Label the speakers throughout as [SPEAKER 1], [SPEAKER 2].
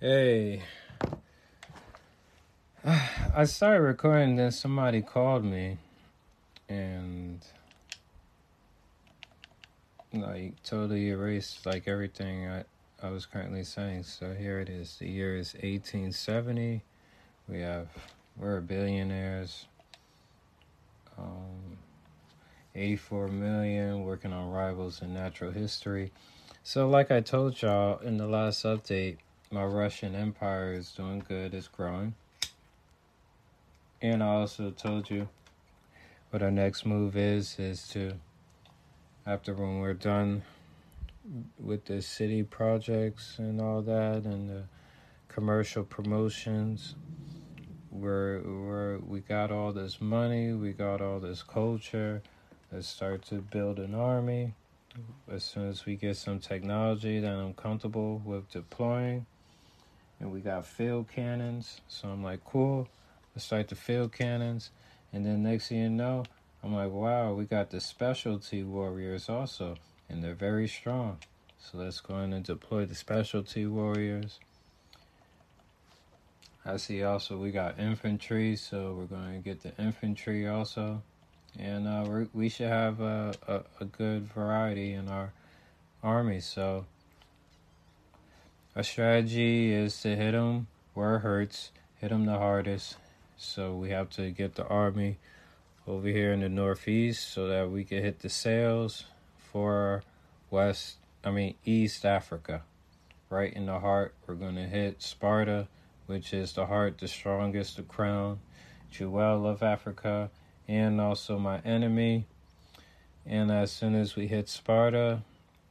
[SPEAKER 1] Hey, I started recording, then somebody called me and like totally erased like everything I, I was currently saying. So here it is. The year is 1870. We have, we're billionaires. Um, 84 million working on rivals in natural history. So, like I told y'all in the last update, my Russian empire is doing good, it's growing. And I also told you what our next move is is to after when we're done with the city projects and all that and the commercial promotions we're, we're we got all this money we got all this culture let's start to build an army as soon as we get some technology that i'm comfortable with deploying and we got field cannons so i'm like cool let's start the field cannons and then next thing you know I'm like, wow, we got the specialty warriors also, and they're very strong. So let's go in and deploy the specialty warriors. I see also we got infantry, so we're going to get the infantry also. And uh, we should have a, a, a good variety in our army. So our strategy is to hit them where it hurts, hit them the hardest. So we have to get the army over here in the northeast so that we can hit the sales for west i mean east africa. Right in the heart we're to hit sparta which is the heart the strongest the crown. Jewel of africa and also my enemy. And as soon as we hit sparta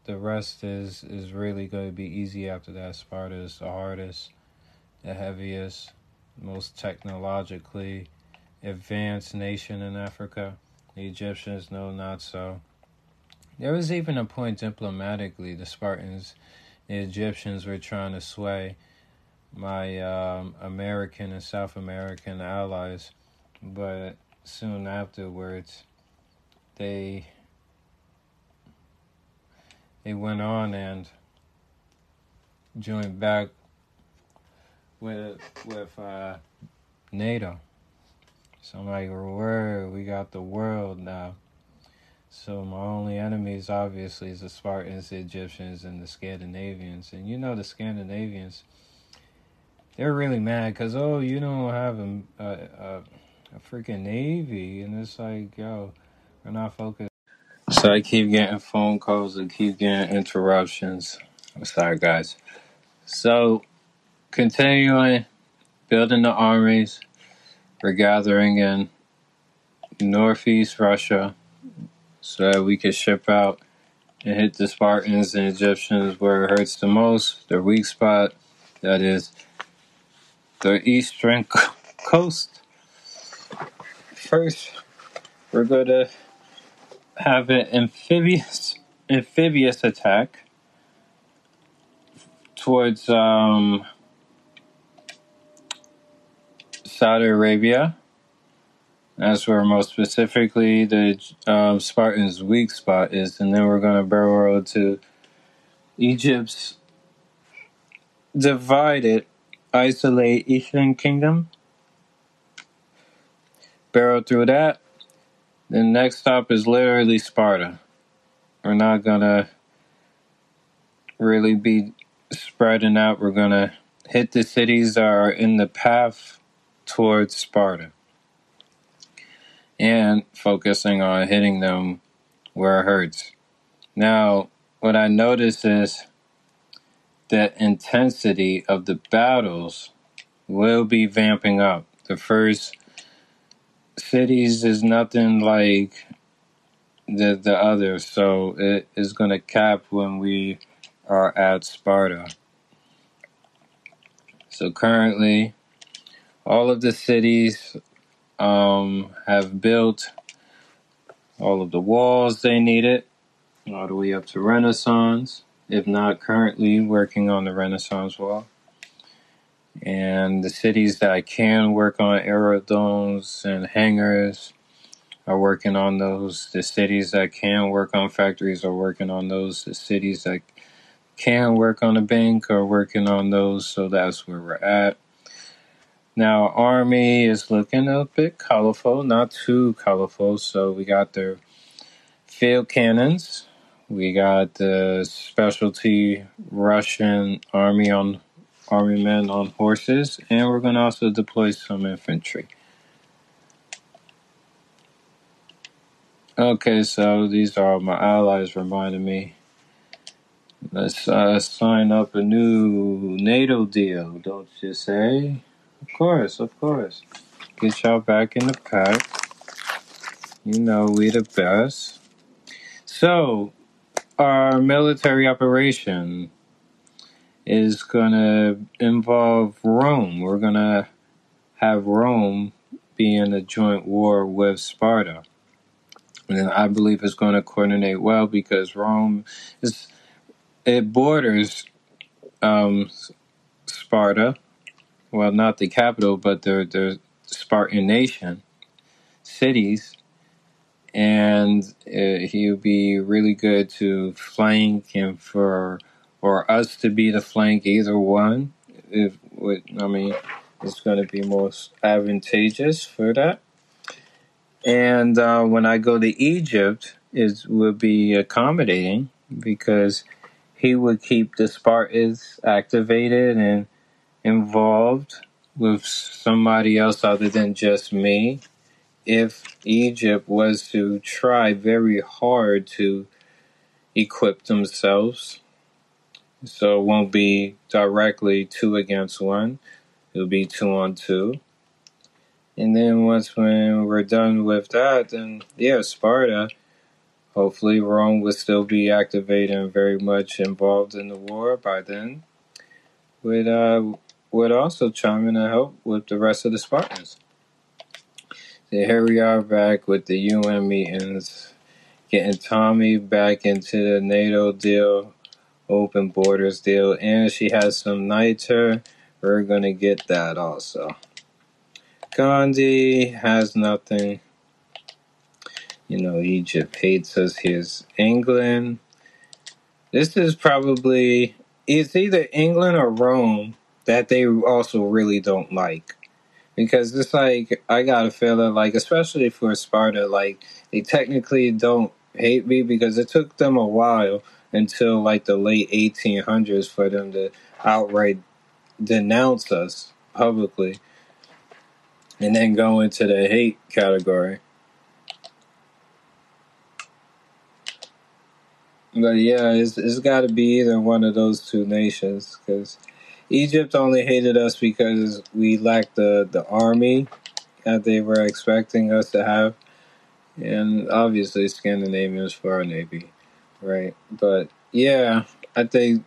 [SPEAKER 1] the rest is is really going to be easy after that sparta is the hardest the heaviest most technologically advanced nation in Africa. The Egyptians know not so. There was even a point diplomatically, the Spartans, the Egyptians were trying to sway my um, American and South American allies, but soon afterwards, they they went on and joined back with with uh, NATO. So I'm like, word, we got the world now. So my only enemies, obviously, is the Spartans, the Egyptians, and the Scandinavians. And you know the Scandinavians, they're really mad because oh, you don't have a, a, a, a freaking navy, and it's like, yo, we're not focused. So I keep getting phone calls, I keep getting interruptions. I'm sorry, guys. So continuing building the armies, we're gathering in northeast Russia so that we can ship out and hit the Spartans and Egyptians where it hurts the most, their weak spot, that is the eastern coast. First, we're going to have an amphibious amphibious attack towards um, Saudi Arabia. That's where most specifically the um, Spartans' weak spot is, and then we're going to burrow to Egypt's divided, isolate Eastern Kingdom. Barrel through that. The next stop is literally Sparta. We're not gonna really be spreading out. We're gonna hit the cities that are in the path towards Sparta and focusing on hitting them where it hurts. Now, what I notice is the intensity of the battles will be vamping up. The first cities is nothing like the the others, so it is going to cap when we are at Sparta. So currently, all of the cities um, have built all of the walls they needed, all the way up to Renaissance, if not currently working on the Renaissance wall. And the cities that can work on aerodromes and hangars are working on those. The cities that can work on factories are working on those. The cities that can work on a bank are working on those, so that's where we're at. Now, Army is looking a bit colorful, not too colorful. So we got their field cannons, we got the specialty Russian Army on Army men on horses, and we're going to also deploy some infantry. Okay, so these are my allies reminding me. Let's uh, sign up a new NATO deal, don't you say? Of course, of course. Get y'all back in the pack. You know we the best. So, our military operation is gonna involve Rome. We're gonna have Rome be in a joint war with Sparta. And I believe it's going to coordinate well because Rome is it borders um, Sparta, well, not the capital, but the the Spartan nation cities, and uh, he would be really good to flank and for or us to be the flank either one. If I mean, it's going to be most advantageous for that. And uh, when I go to Egypt, it will be accommodating because he would keep the Spartans activated and involved with somebody else other than just me if Egypt was to try very hard to equip themselves. So it won't be directly two against one, it'll be two on two. And then once when we're done with that, then yeah, Sparta. Hopefully, Rome will still be activated and very much involved in the war by then. Would uh, would also chime in and help with the rest of the Spartans. So here we are back with the UN meetings, getting Tommy back into the NATO deal, open borders deal, and she has some niter. We're gonna get that also. Gandhi has nothing. You know, Egypt hates us. Here's England. This is probably it's either England or Rome that they also really don't like. Because it's like I got a feeling like especially for Sparta, like they technically don't hate me because it took them a while until like the late eighteen hundreds for them to outright denounce us publicly and then go into the hate category. But yeah, it's, it's got to be either one of those two nations because Egypt only hated us because we lacked the, the army that they were expecting us to have. And obviously, Scandinavians for our navy, right? But yeah, I think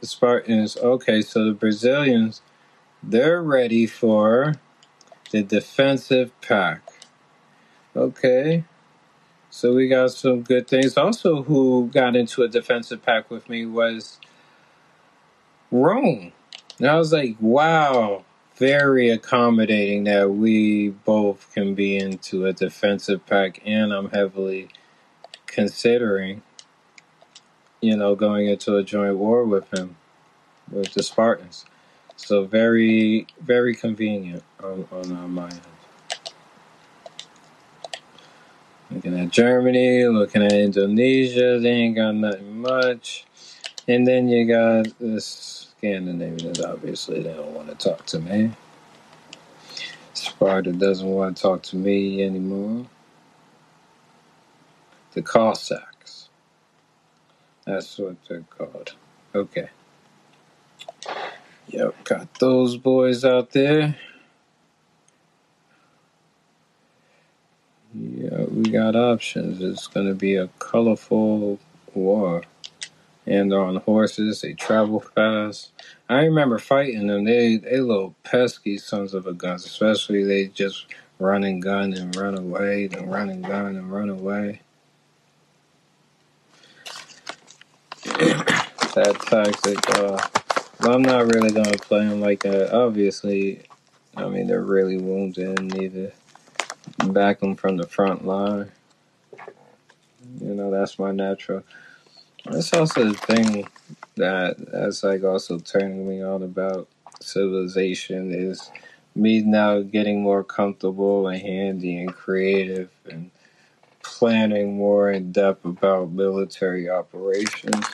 [SPEAKER 1] the Spartans, okay, so the Brazilians, they're ready for the defensive pack. Okay. So we got some good things. Also, who got into a defensive pack with me was Rome. And I was like, wow, very accommodating that we both can be into a defensive pack. And I'm heavily considering, you know, going into a joint war with him, with the Spartans. So very, very convenient on, on my end. Looking at Germany, looking at Indonesia, they ain't got nothing much. And then you got this Scandinavians, obviously, they don't want to talk to me. Sparta doesn't want to talk to me anymore. The Cossacks. That's what they're called. Okay. Yep, got those boys out there. Yeah, we got options. It's going to be a colorful war. And on horses. They travel fast. I remember fighting them. They they little pesky sons of a guns. Especially they just run and gun and run away, and run and gun and run away. that toxic. Uh, I'm not really gonna play them like that. Obviously, I mean they're really wounded and need to back them from the front line. You know that's my natural. That's also the thing. that that's like also turning me on about civilization is me now getting more comfortable and handy and creative and planning more in depth about military operations.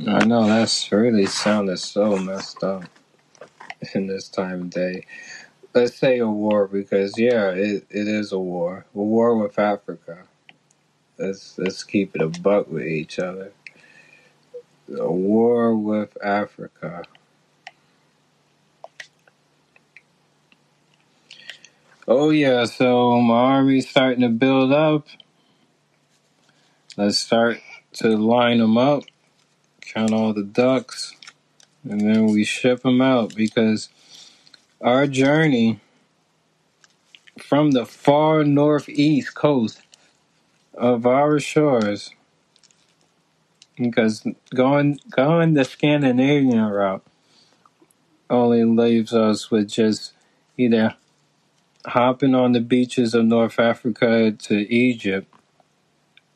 [SPEAKER 1] I know that's really sounded so messed up in this time of day. Let's say a war because yeah, it, it is a war. A war with Africa. Let's let's keep it a buck with each other. A war with Africa. Oh yeah, so my army's starting to build up. Let's start to line them up, count all the ducks, and then we ship them out because our journey from the far northeast coast of our shores, because going going the Scandinavian route only leaves us with just either hopping on the beaches of North Africa to Egypt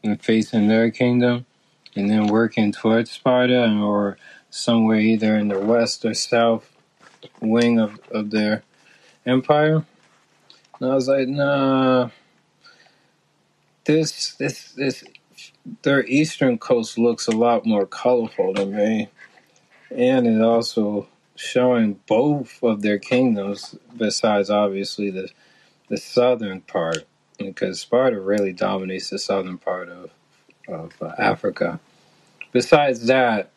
[SPEAKER 1] and facing their kingdom, and then working towards Sparta or somewhere either in the west or south wing of, of their empire. And I was like, nah, this this this their eastern coast looks a lot more colorful to me. And it also showing both of their kingdoms besides obviously the the southern part because Sparta really dominates the southern part of of uh, Africa. Besides that,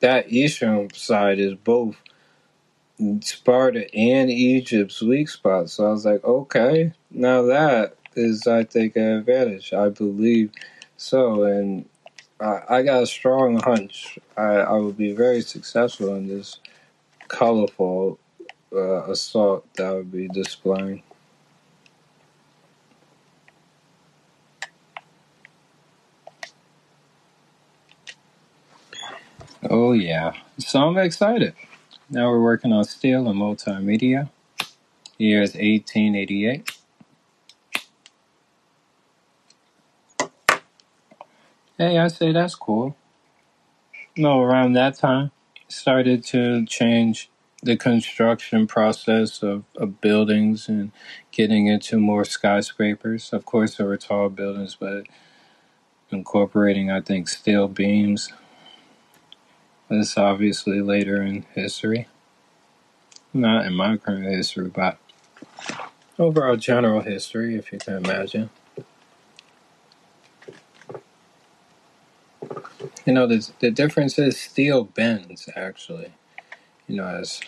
[SPEAKER 1] that eastern side is both Sparta and Egypt's weak spot. So I was like, okay, now that is, I think, an advantage. I believe so, and I, I got a strong hunch I, I will be very successful in this colorful uh, assault that I would be displaying. Oh yeah, so I'm excited. Now we're working on steel and multimedia. Year is 1888. Hey, I say that's cool. No, around that time, started to change the construction process of, of buildings and getting into more skyscrapers. Of course, there were tall buildings, but incorporating, I think, steel beams. That's obviously later in history. Not in my current history, but overall general history, if you can imagine. You know, the, the difference is steel bends, actually. You know, as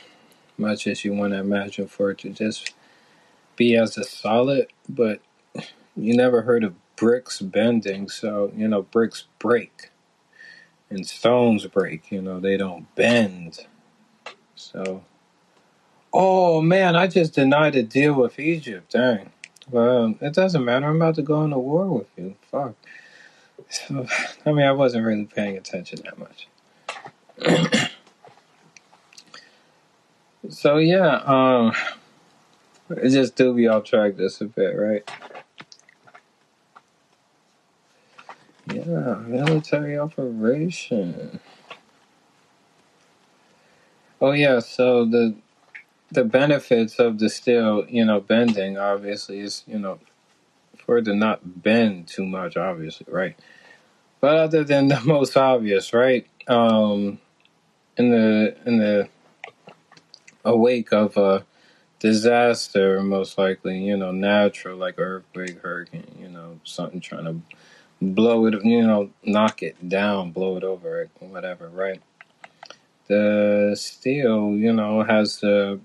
[SPEAKER 1] much as you want to imagine for it to just be as a solid, but you never heard of bricks bending, so, you know, bricks break and stones break, you know, they don't bend. So, oh man, I just denied a deal with Egypt. Dang. Well, it doesn't matter. I'm about to go into war with you. Fuck. So, I mean, I wasn't really paying attention that much. so yeah, um, it just do be off track just a bit, right? Yeah, military operation. Oh yeah, so the the benefits of the steel, you know, bending obviously is, you know, for it to not bend too much, obviously, right? But other than the most obvious, right? Um, in the in the awake of a disaster, most likely, you know, natural like earthquake, hurricane, you know, something trying to blow it, you know, knock it down, blow it over whatever, right? The steel, you know, has a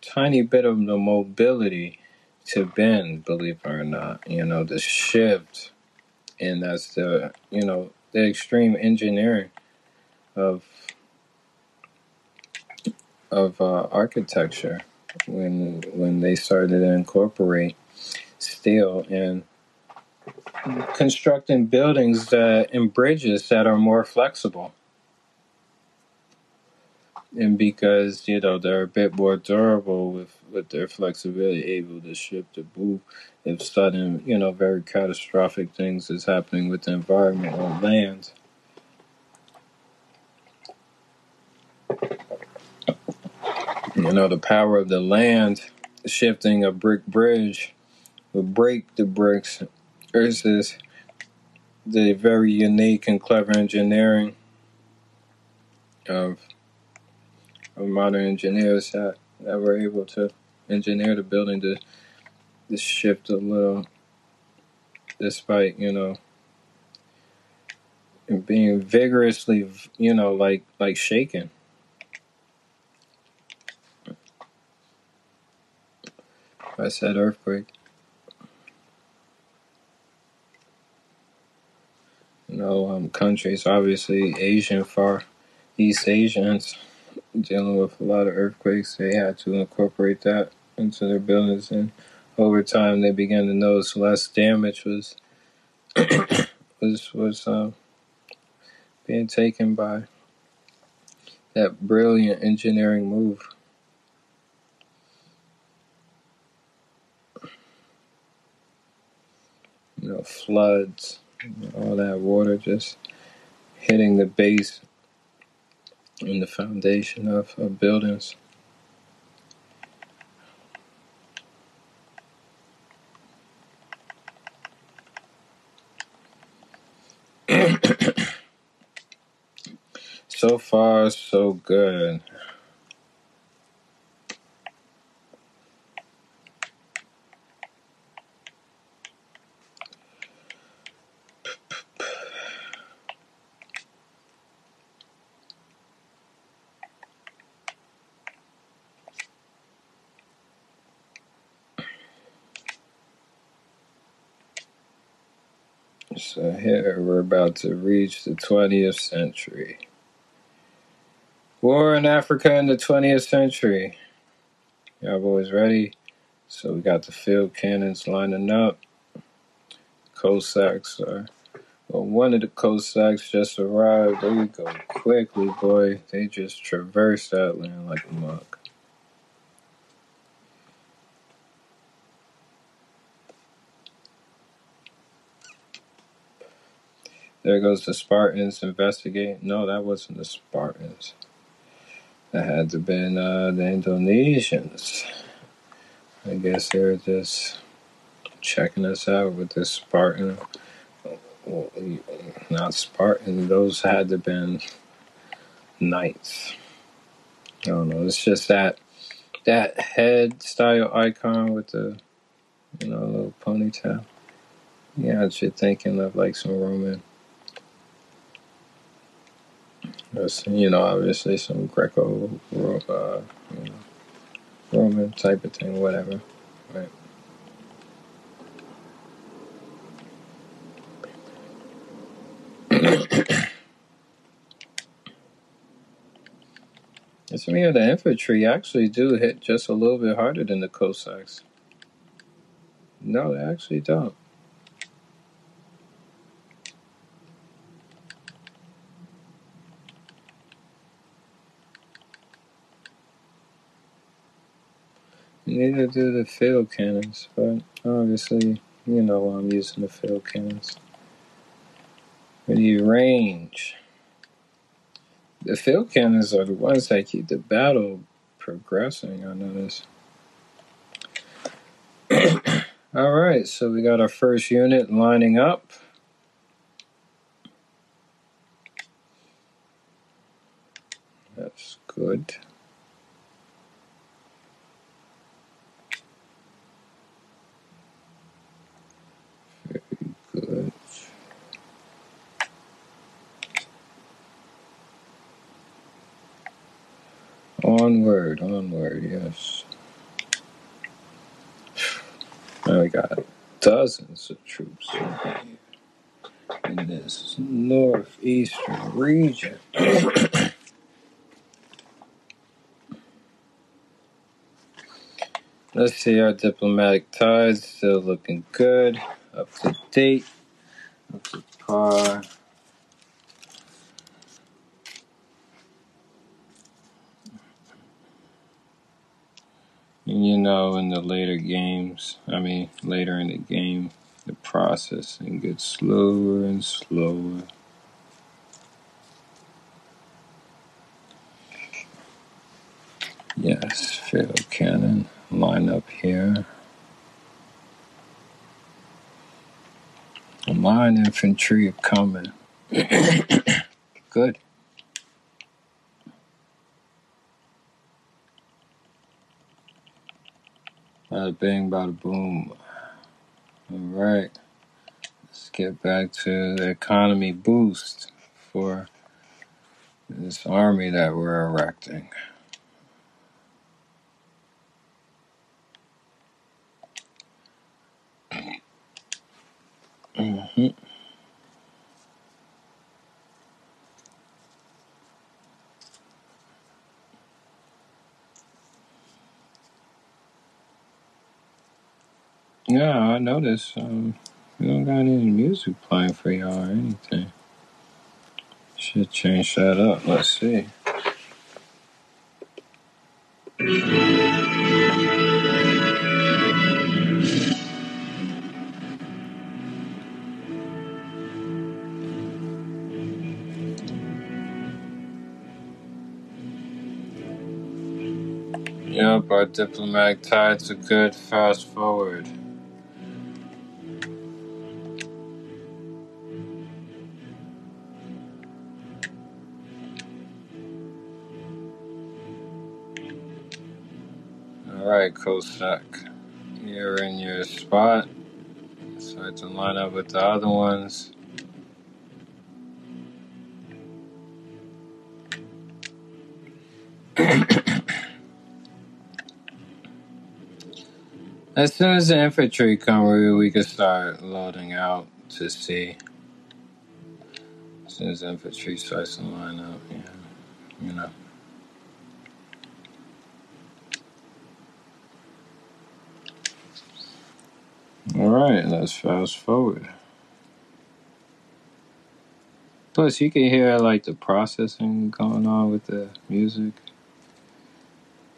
[SPEAKER 1] tiny bit of the mobility to bend, believe it or not, you know, the shift, and that's the, you know, the extreme engineering of of uh, architecture when when they started to incorporate steel and constructing buildings that and bridges that are more flexible. and because you know they're a bit more durable with with their flexibility, able to shift or move if sudden you know very catastrophic things is happening with the environment on land. You know the power of the land shifting a brick bridge will break the bricks versus the very unique and clever engineering of, of modern engineers that, that were able to engineer the building to, to shift a little despite, you know, being vigorously, you know, like like shaken. I said earthquake. Know, um, countries, obviously Asian, far East Asians, dealing with a lot of earthquakes. They had to incorporate that into their buildings, and over time, they began to notice less damage was was was uh, being taken by that brilliant engineering move. You know, floods, all that water just hitting the base and the foundation of, of buildings. So far, so good. So here we're about to reach the 20th century. War in Africa in the 20th century. Y'all boys ready? So we got the field cannons lining up. Cossacks are. Well, one of the Cossacks just arrived. They go quickly, boy. They just traverse that land like a mug. There goes the Spartans investigate. No, that wasn't the Spartans. That had to have been uh, the Indonesians. I guess they were just checking us out with this Spartan. Not Spartan. Those had to have been knights. I don't know. It's just that that head style icon with the you know little ponytail. Yeah, you're thinking of like some Roman You know, obviously some Greco, uh, you know, Roman type of thing, whatever. Right. It's me the infantry actually do hit just a little bit harder than the Cossacks. No, they actually don't. Neither do the field cannons, but obviously, you know why I'm using the field cannons. When you range, the field cannons are the ones that keep the battle progressing, I notice. All right, so we got our first unit lining up. That's good. Good. Onward, onward, yes. Now we got dozens of troops in this northeastern region. Let's see our diplomatic ties still looking good, up to date, up to par. And you know, in the later games, I mean, later in the game, the processing gets slower and slower. Yes, field cannon line up here. Line infantry coming. Good. Bada bing, bada boom. All right. Let's get back to the economy boost for this army that we're erecting. Hmm Yeah, I noticed. Um, we don't got any music playing for y'all or anything. Should change that up. Let's see. Yep, our diplomatic ties are good. Fast forward. All right, Cossack. You're in your spot. Start to line up with the other ones. As soon as the infantry come, we, we can start loading out to sea. As soon as the infantry starts to line up, yeah, you know. All right, let's fast forward. Plus, you can hear like the processing going on with the music.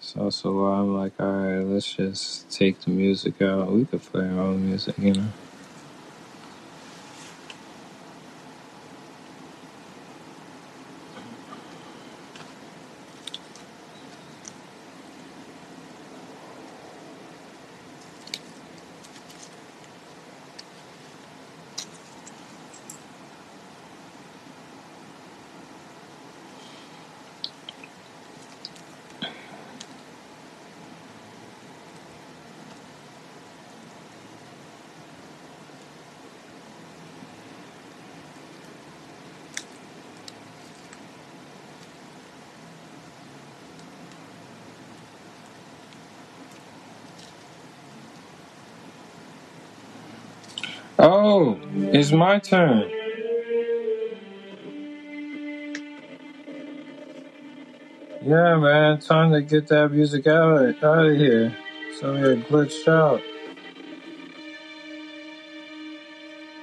[SPEAKER 1] So, so I'm like, all right, let's just take the music out. We could play our own music, you know. Oh, it's my turn. Yeah, man, time to get that music out out of here. So here glitched out.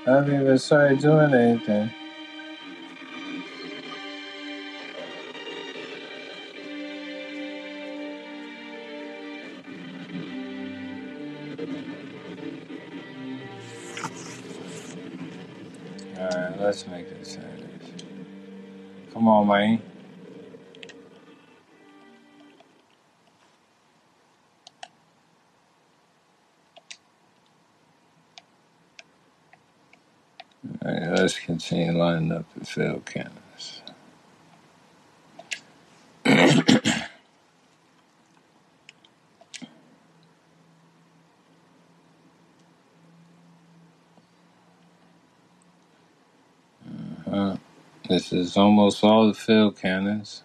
[SPEAKER 1] I haven't even started doing anything. Lining up the field cannons. Uh, this is almost all the field cannons.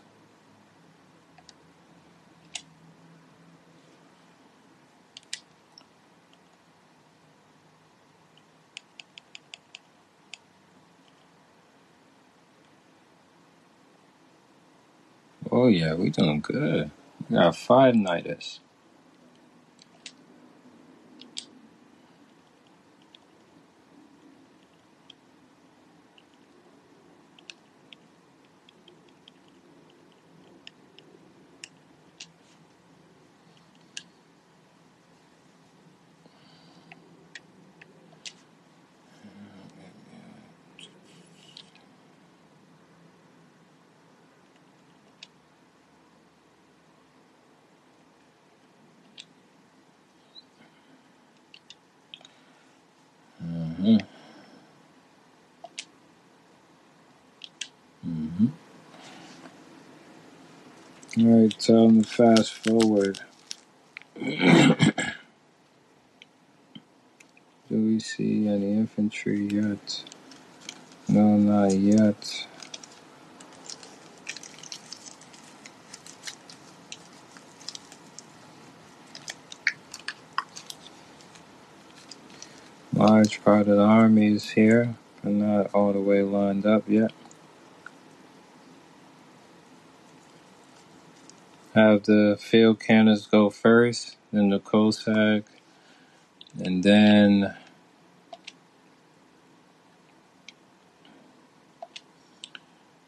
[SPEAKER 1] Oh yeah, we doing good. We got five nighters. All right, tell to fast forward. Do we see any infantry yet? No, not yet. Large part of the army is here, but not all the way lined up yet. Have the field cannons go first, then the Cossack, and then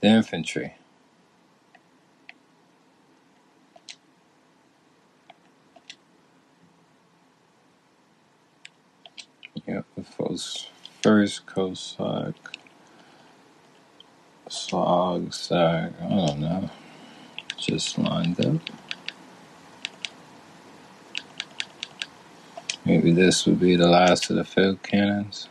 [SPEAKER 1] the infantry. Yep, the first, first Cossack, Slog, Sag, I don't know, just lined up. Maybe this would be the last of the field cannons.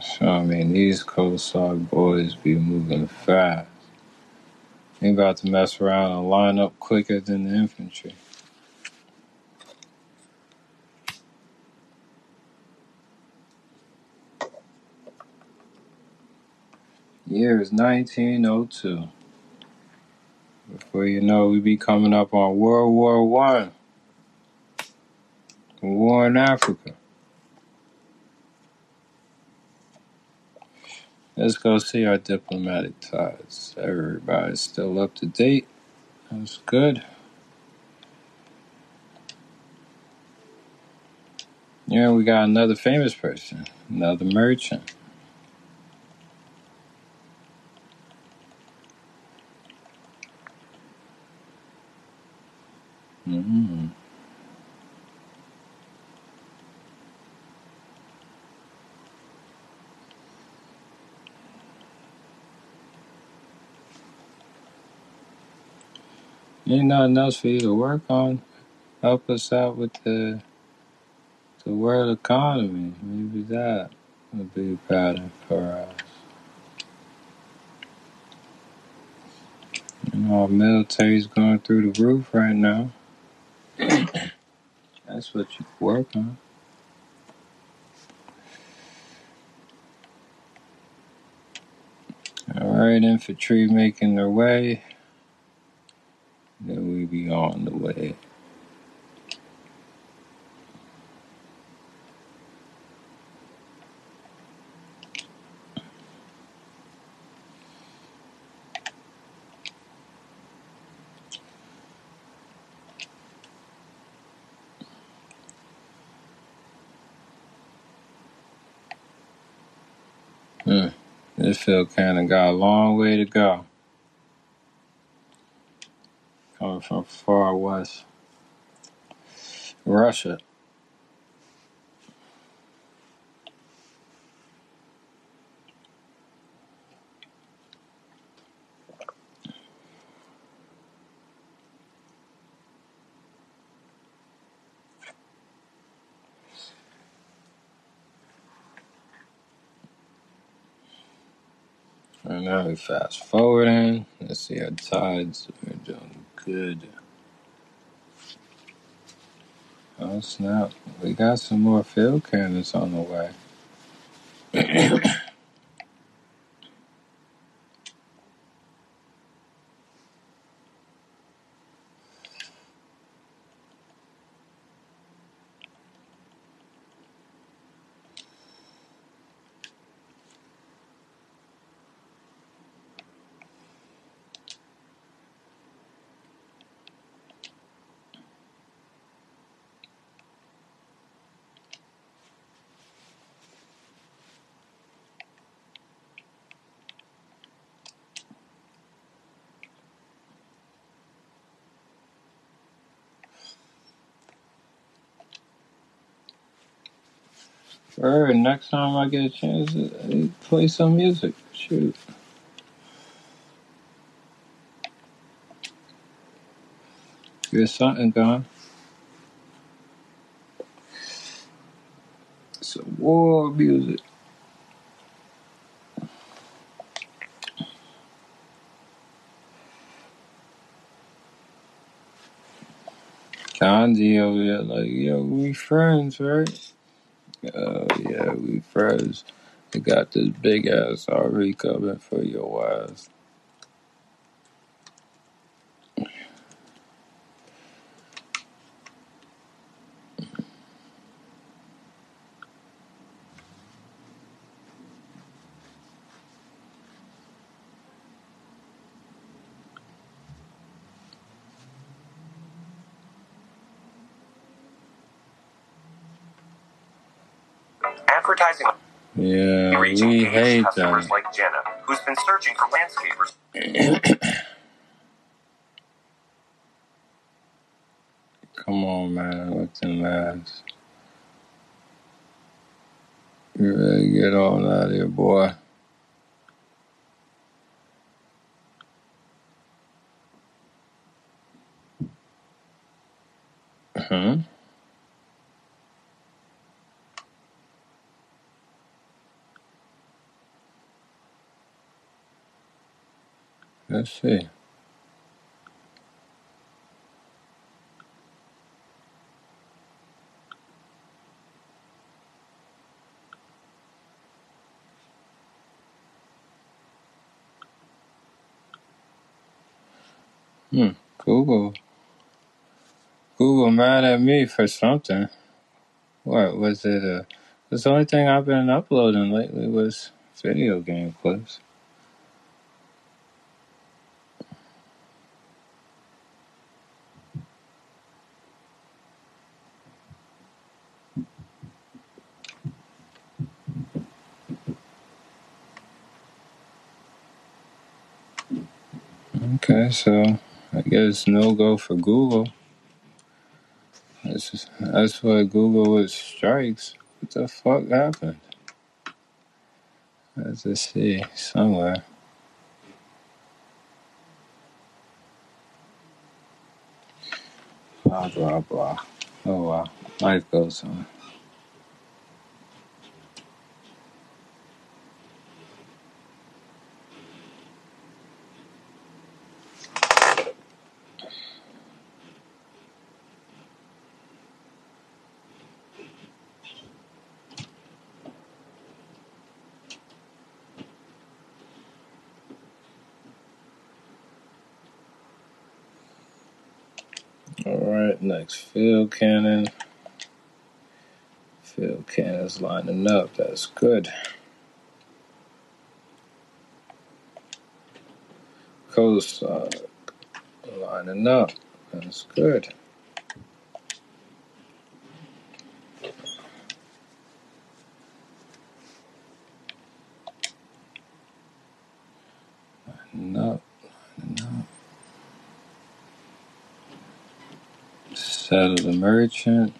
[SPEAKER 1] So, I mean, these Cossack boys be moving fast. They about to mess around and line up quicker than the infantry. Year is 1902. Before you know, we be coming up on World War One, war in Africa. Let's go see our diplomatic ties. Everybody's still up to date. That's good. Yeah, we got another famous person, another merchant. Mm-hmm. Ain't nothing else for you to work on. Help us out with the the world economy. Maybe that would be a better for us. You know, our military's going through the roof right now. That's what you work on. All right, infantry making their way. Then we be on the way. Hmm. This field kind of got a long way to go. Coming from far west Russia. And now we fast forwarding. Let's see our tides. We're doing good. Oh snap. We got some more field cannons on the way. Alright, next time I get a chance uh, play some music. Shoot. Get something going. Some war music. Gandhi over there, like, yo, we friends, right? Oh, yeah, we friends. We got this big ass RV coming for your ass. We hate
[SPEAKER 2] customers
[SPEAKER 1] that.
[SPEAKER 2] like Jenna, who's been searching for landscapers.
[SPEAKER 1] Come on, man, with them ass. You ready to get on out of here, boy? Huh? Let's see. Hmm. Google. Google mad at me for something. What was it? Uh, the only thing I've been uploading lately was video game clips. So I guess no go for Google. That's that's why Google was strikes. What the fuck happened? Let's just see somewhere. Blah blah blah. Oh wow, life goes on. All Field cannon. Field cannon's lining up. That's good. Coast uh, lining up. That's good. No, no. Settle the merchant.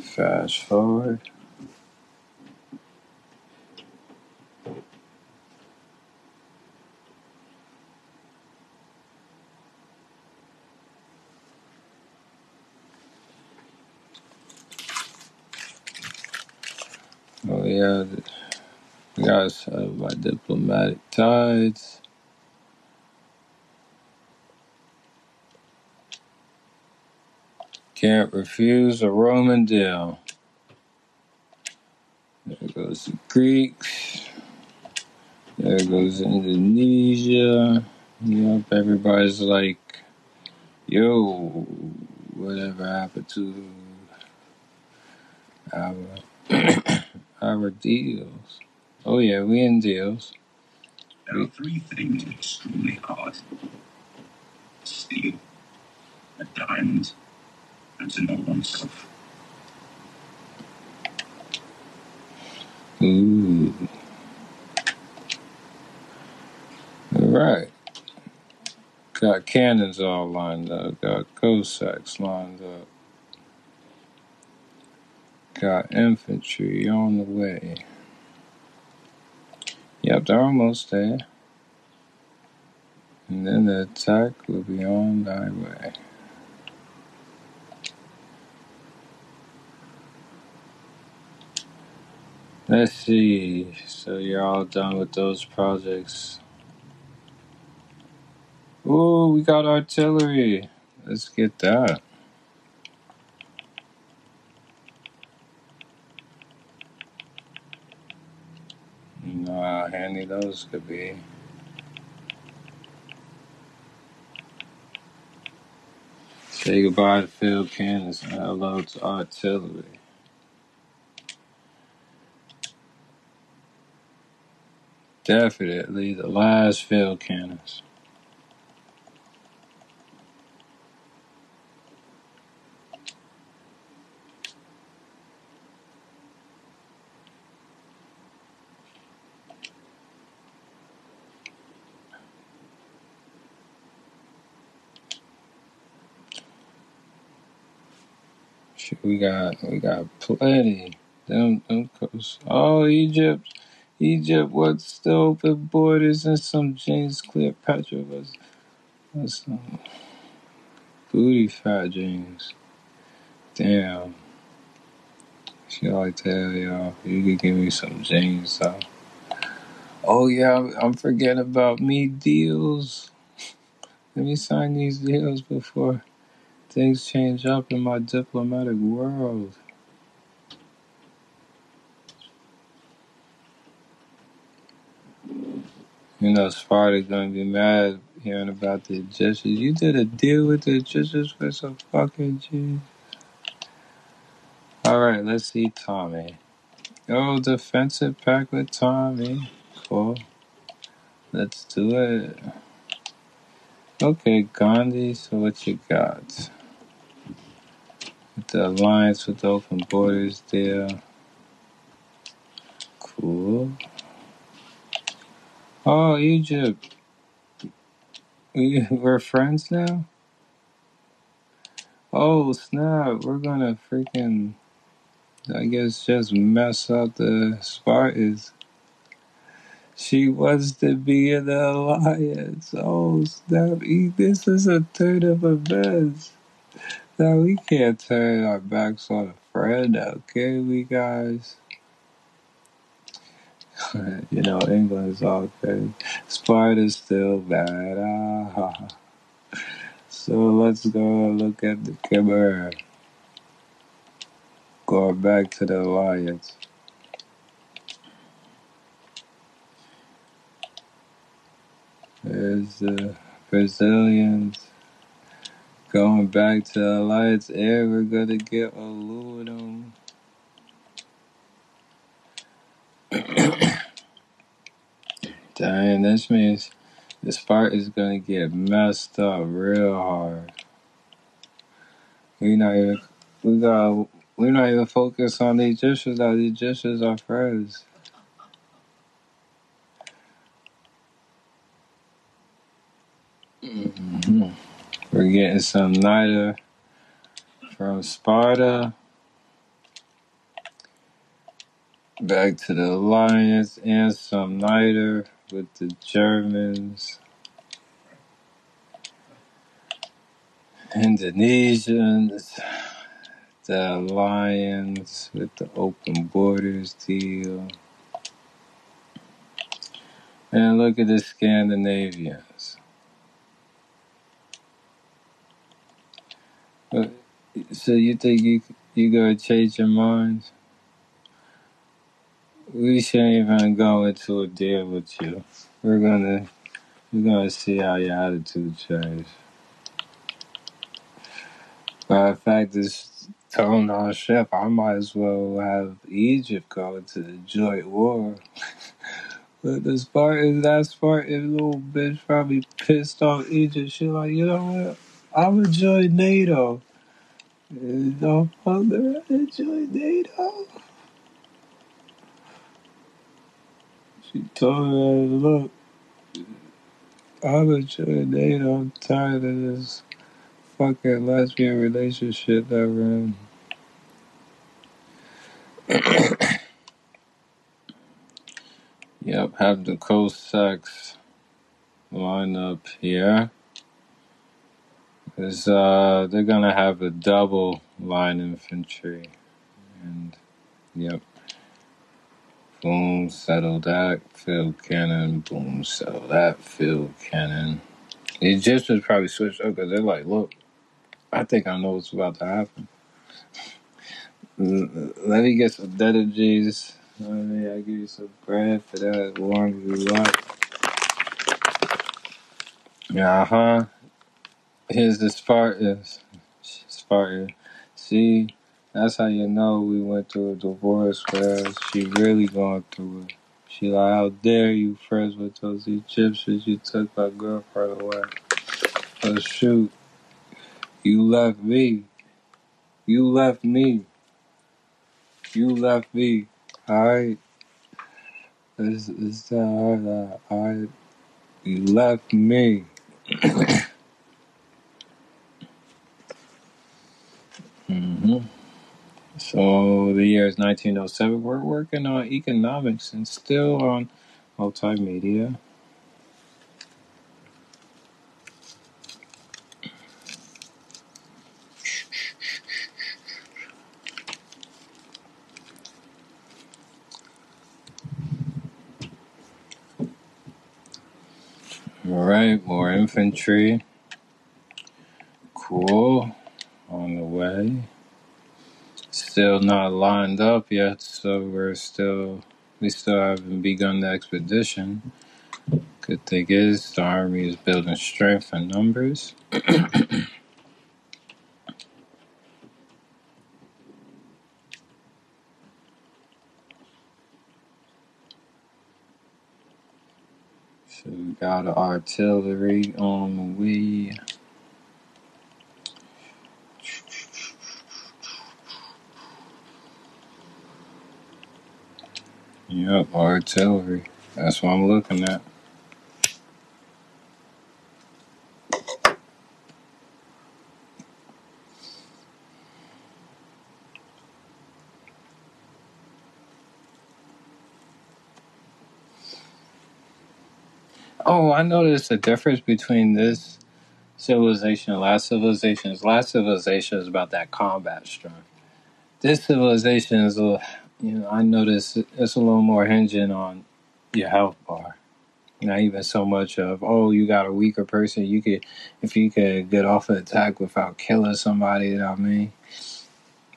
[SPEAKER 1] Fast forward. Oh yeah, we got settled by diplomatic tides. Can't refuse a Roman deal. There goes the Greeks. There goes Indonesia. Yep, everybody's like, yo, whatever happened to our our deals? Oh yeah, we in deals.
[SPEAKER 2] There are three things extremely hard. Steel, a diamond, to know.
[SPEAKER 1] Ooh. All right. Got cannons all lined up. Got Cossacks lined up. Got infantry on the way. Yep, they're almost there. And then the attack will be on thy way. Let's see. So you're all done with those projects. Ooh, we got artillery. Let's get that. You know how handy those could be. Say goodbye to field cannons hello to artillery. Definitely the last field cannons. We got we got plenty. Them them coast. Oh, Egypt, Egypt. What's the open borders and some James Cleopatra was was some booty fat jeans. Damn. She like tell y'all you could give me some jeans though. Oh yeah, I'm forgetting about me deals. Let me sign these deals before things change up in my diplomatic world. You know, Sparta's gonna be mad hearing about the Egyptians. You did a deal with the Egyptians for some fucking G. Alright, let's see Tommy. Oh, defensive pack with Tommy. Cool. Let's do it. Okay, Gandhi, so what you got? With the alliance with open borders deal. Cool. Oh, Egypt. We, we're friends now? Oh, snap. We're gonna freaking, I guess, just mess up the Spartans. She wants to be in the alliance. Oh, snap. This is a turn of events. Now, we can't turn our backs on a friend, okay, we guys? you know, England's all good. Sparta's still bad. Ah. So let's go look at the Kimmer. Going back to the alliance. There's the Brazilians going back to the alliance. And we're gonna get aluminum. Dang, this means the is gonna get messed up real hard. We not even we got we're not even focused on the Egyptians. Now the Egyptians are friends. Mhm. We're getting some Nida from Sparta back to the alliance and some Nida with the Germans, Indonesians, the alliance with the open borders deal. And look at the Scandinavians. But- So you think you you gonna change your minds? We shouldn't even go into a deal with you. We're gonna we're gonna see how your attitude changes. Matter of fact, this tone on ship, I might as well have Egypt go into the joint war. But the Spartan, that Spartan little bitch probably pissed off Egypt. She like, you know what? I'm gonna join NATO. No mother, I join NATO. She told her, look, I'm gonna join I'm tired of this fucking lesbian relationship that we're in. Yep, have the Cossacks line up here. Uh, they're gonna have a double line infantry, and yep, Boom, settle that. Field cannon. Boom, settle that. Field cannon. The Egyptians probably switched up because they're like, look, I think I know what's about to happen. Let me get some dead G's. Let me I give you some bread for that as long as you like. Uh huh. Here's the Spartans. Spartan. See, that's how you know we went through a divorce where she really going through it. She like, how dare you friends with those Egyptians? You took my girlfriend away. Oh shoot, you left me. You left me. You left me. Alright? It's, it's that hard. uh, Alright? You left me. hmm So the year is 1907. We're working on economics and still on multimedia. Alright, more infantry. Cool. On the way. Still not lined up yet, so we're still we still haven't begun the expedition. Good thing is the army is building strength and numbers. So we got artillery on the Yep, artillery. That's what I'm looking at. Oh, I noticed the difference between this civilization and last civilization. Last civilization is about that combat strength. This civilization is a, you know, I notice it's a little more hinging on your health bar. Not even so much of oh, you got a weaker person. You could, if you could get off an attack without killing somebody. You know what I mean,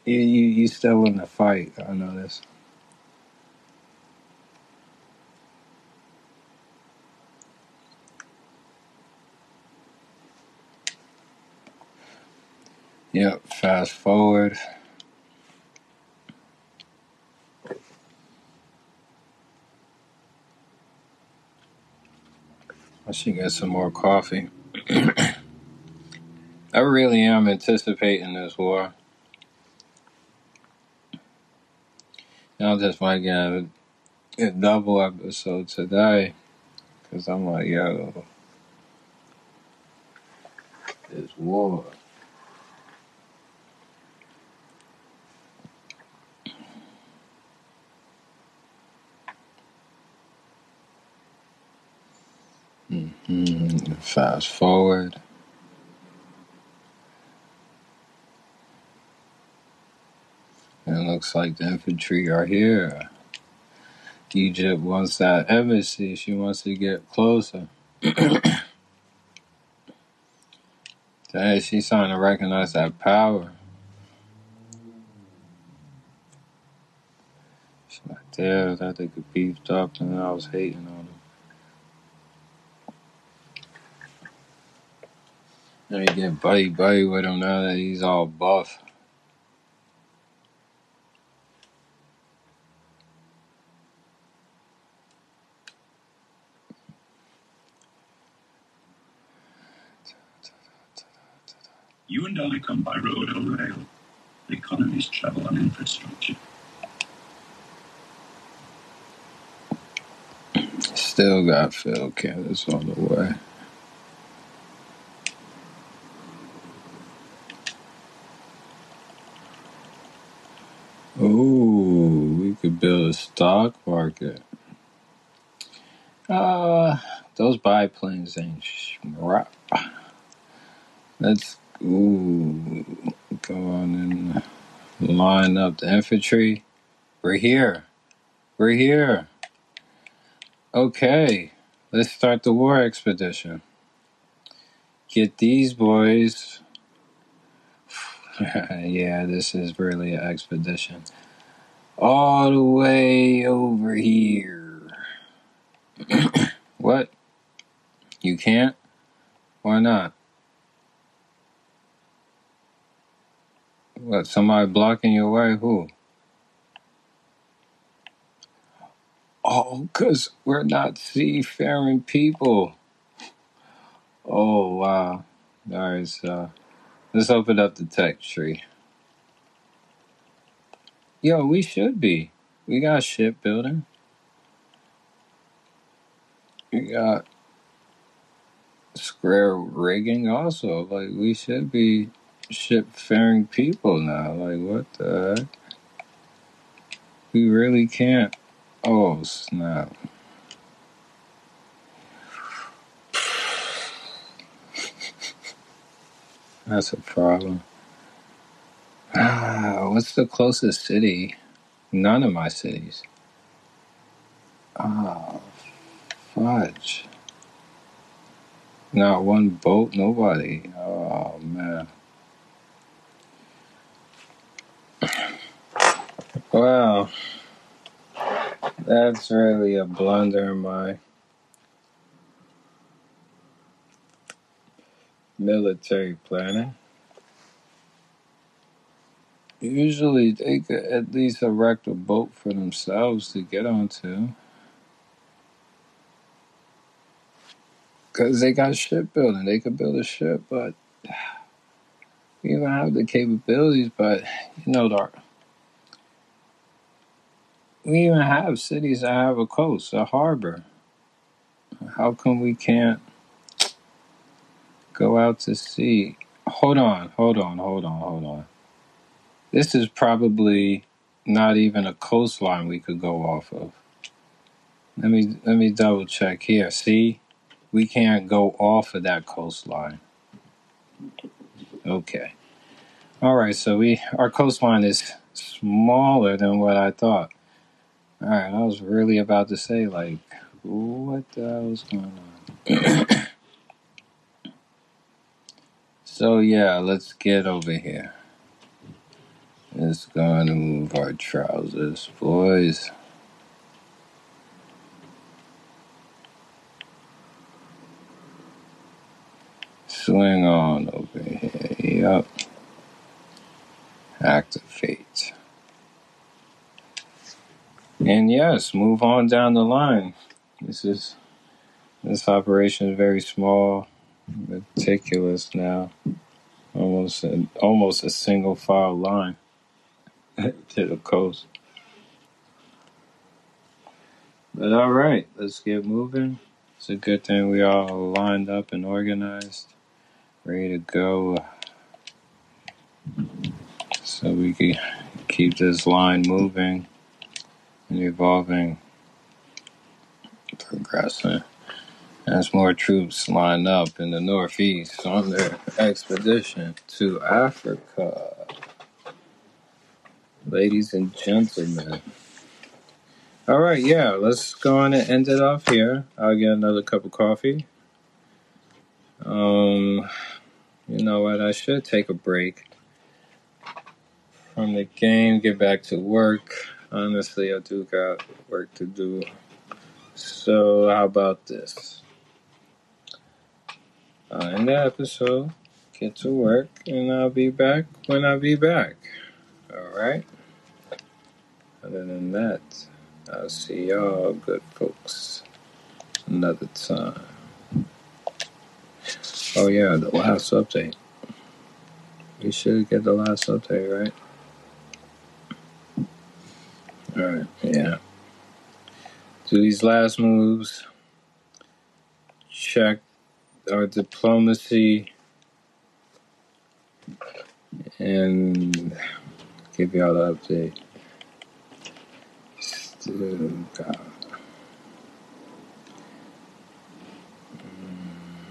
[SPEAKER 1] you you, you still in the fight. I notice. Yep. Fast forward. I should get some more coffee. I really am anticipating this war. I just might get a, a double episode today because I'm like, yo, this war. Mm, fast forward. And it looks like the infantry are here. Egypt wants that embassy. She wants to get closer. Dang, she's starting to recognize that power. She's like, damn, that they could beefed up and I was hating on you get buddy buddy with him now that he's all buff.
[SPEAKER 3] You and I come by road or rail. The economies travel on infrastructure.
[SPEAKER 1] Still got field cannons on the way. Ooh, we could build a stock market. Uh, those biplanes ain't crap. Let's ooh go on and line up the infantry. We're here. We're here. Okay, let's start the war expedition. Get these boys. yeah, this is really an expedition. All the way over here. what? You can't? Why not? What, somebody blocking your way? Who? Oh, because we're not seafaring people. Oh, wow. All right, so let's open up the tech tree. Yo, we should be. We got shipbuilding. We got square rigging also. Like, we should be ship-faring people now. Like, what the heck? We really can't. Oh, snap. That's a problem. Ah, what's the closest city? None of my cities. Ah, fudge. Not one boat, nobody. Oh, man. Well, that's really a blunder in my military planning. Usually they could at least erect a boat for themselves to get onto. Because they got shipbuilding. They could build a ship, but we even have the capabilities, but you know, the, we even have cities that have a coast, a harbor. How come we can't go out to sea? Hold on, hold on, hold on, hold on. This is probably not even a coastline we could go off of. Let me let me double check here. See, we can't go off of that coastline. Okay. All right. So we our coastline is smaller than what I thought. All right. I was really about to say like, what the hell is going on? so yeah, let's get over here. Let's go move our trousers, boys. Swing on over here. Yup. Activate. And yes, move on down the line. This is this operation is very small, meticulous now. Almost a, almost a single file line to the coast. But all right, let's get moving. It's a good thing we all lined up and organized, ready to go, so we can keep this line moving and evolving, progressing. As more troops line up in the Northeast on their expedition to Africa. Ladies and gentlemen. All right, yeah, let's go on and end it off here. I'll get another cup of coffee. Um, you know what? I should take a break from the game, get back to work. Honestly, I do got work to do. So, how about this? I'll end the episode, get to work, and I'll be back when I be back. All right? Other than that, I'll see y'all good folks another time. Oh yeah, the last update. We should get the last update, right? Alright, yeah. Do these last moves. Check our diplomacy and give y'all the update. Still got mm,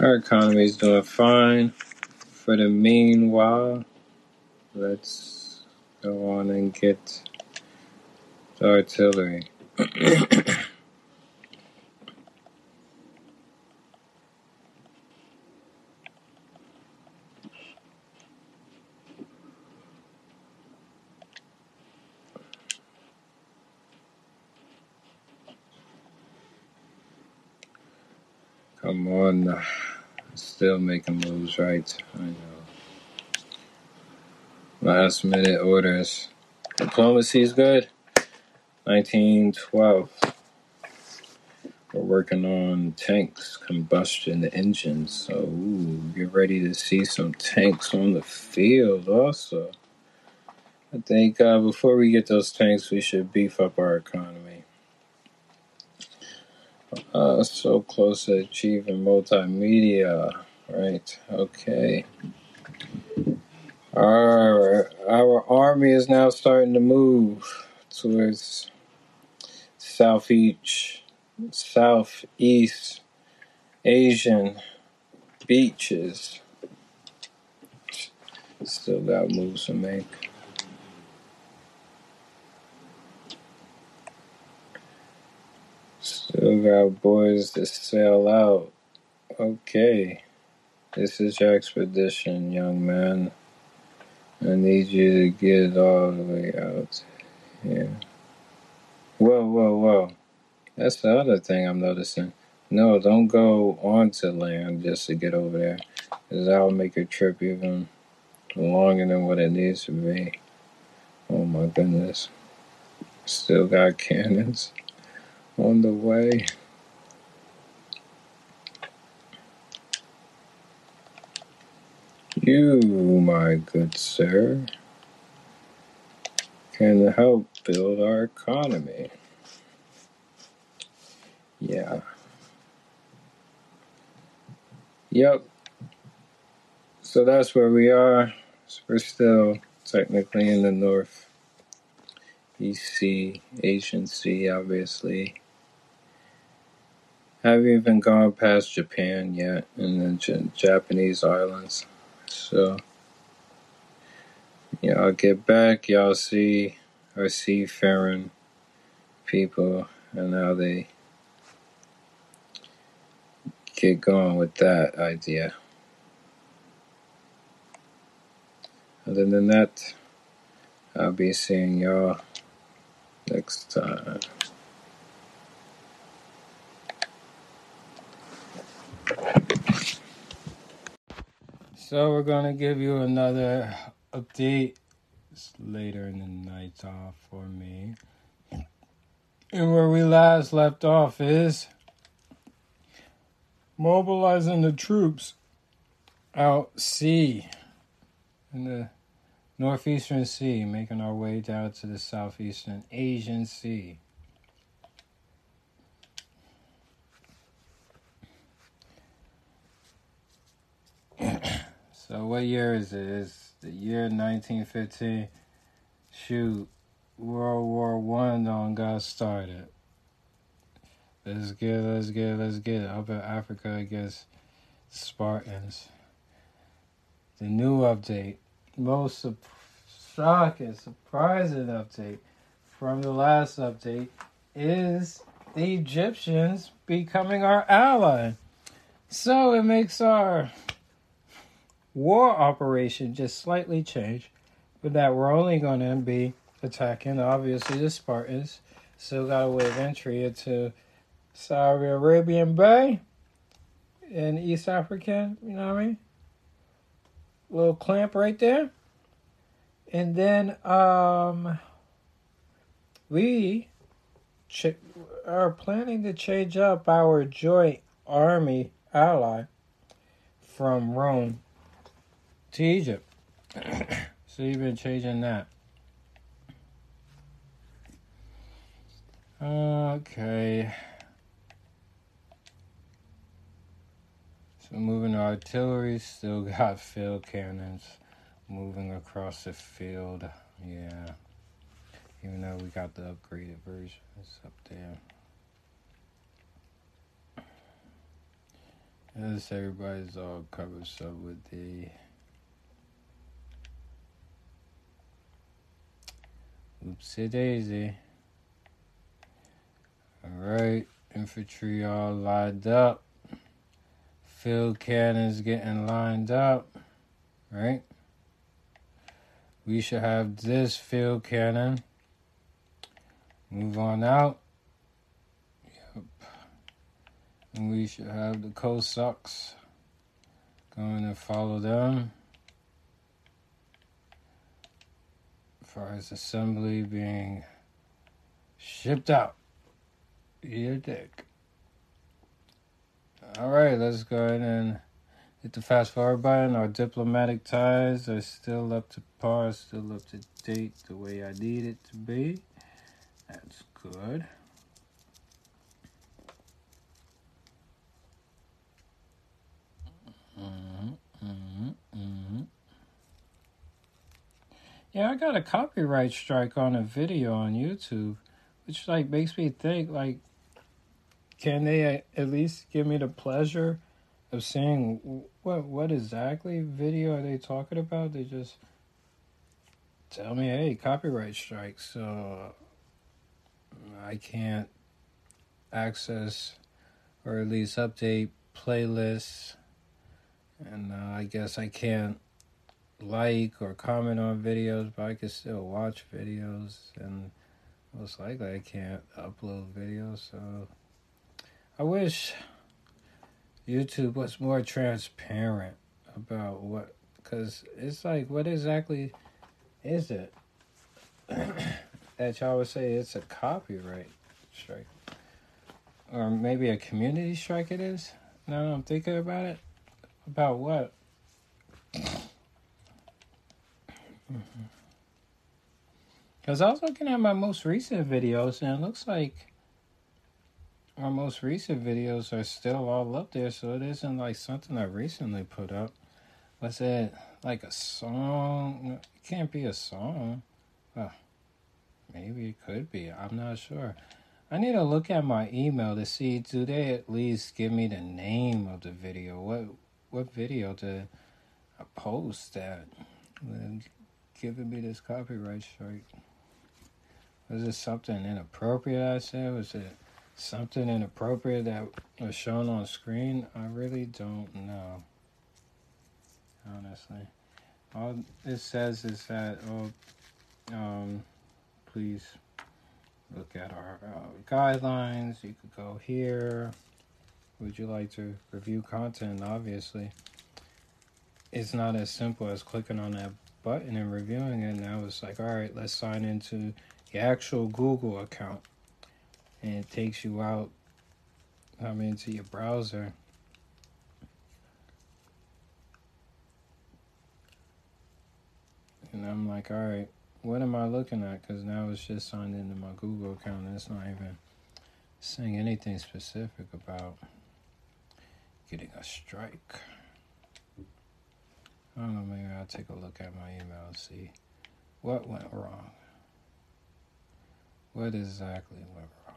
[SPEAKER 1] Our economy is doing fine. For the meanwhile, let's go on and get the artillery. Come on. Still making moves, right? I know. Last minute orders. Diplomacy is good. 1912. We're working on tanks, combustion engines. So, ooh, get ready to see some tanks on the field also. I think uh, before we get those tanks, we should beef up our economy. Uh, so close to achieving multimedia, right? Okay. Our, our army is now starting to move towards southeast, southeast Asian beaches. Still got moves to make. Still got boys to sail out. Okay. This is your expedition, young man. I need you to get all the way out here. Whoa, whoa, whoa. That's the other thing I'm noticing. No, don't go onto land just to get over there. Because that'll make your trip even longer than what it needs to be. Oh my goodness. Still got cannons on the way. You, my good sir, can help build our economy. Yeah. Yep. So that's where we are. So we're still technically in the North Asian Sea, obviously. Have you even gone past Japan yet, and the J- Japanese islands. So, yeah, I'll get back. Y'all see I see seafaring people and how they get going with that idea. Other than that, I'll be seeing y'all next time. So we're gonna give you another update. It's later in the night off for me. And where we last left off is mobilizing the troops out sea in the northeastern sea, making our way down to the southeastern Asian Sea. So what year is it? It's the year 1915. Shoot, World War One done got started. Let's get, let's get, let's get it. up in Africa against Spartans. The new update, most su- shocking, surprising update from the last update is the Egyptians becoming our ally. So it makes our war operation just slightly changed, but that we're only going to be attacking, obviously, the Spartans. Still got a way of entry into Saudi Arabian Bay and East Africa, you know what I mean? Little clamp right there. And then um, we ch- are planning to change up our joint army ally from Rome to Egypt. so you've been changing that. Okay. So moving artillery, still got field cannons moving across the field. Yeah. Even though we got the upgraded version, it's up there. As everybody's all covered up with the Oopsie daisy. Alright, infantry all lined up. Field cannons getting lined up, right? We should have this field cannon. Move on out. Yep. And we should have the Cossacks going to follow them. Far as assembly being shipped out. You dick. All right, let's go ahead and hit the fast forward button. Our diplomatic ties are still up to par, still up to date the way I need it to be. That's good. Mm-hmm, mm-hmm, mm-hmm. Yeah, I got a copyright strike on a video on YouTube, which like makes me think like can they at least give me the pleasure of seeing what what exactly video are they talking about? They just tell me, hey, copyright strike, so I can't access or at least update playlists, and uh, I guess I can't like or comment on videos, but I can still watch videos, and most likely I can't upload videos, so. I wish YouTube was more transparent about what, because it's like, what exactly is it that y'all would say it's a copyright strike? Or maybe a community strike it is? Now I'm thinking about it. About what? Because I was looking at my most recent videos and it looks like our most recent videos are still all up there, so it isn't like something I recently put up. Was it like a song? It can't be a song. Oh, maybe it could be. I'm not sure. I need to look at my email to see do they at least give me the name of the video? What what video I post that uh, giving me this copyright strike? Was it something inappropriate I said? Was it something inappropriate that was shown on screen, I really don't know. Honestly, all it says is that oh, um, please look at our uh, guidelines. You could go here. Would you like to review content? Obviously, it's not as simple as clicking on that button and reviewing it. Now it's like, all right, let's sign into the actual Google account and it takes you out I mean to your browser. And I'm like all right what am I looking at? Because now it's just signed into my Google account and it's not even saying anything specific about getting a strike. I don't know maybe I'll take a look at my email and see what went wrong what exactly went wrong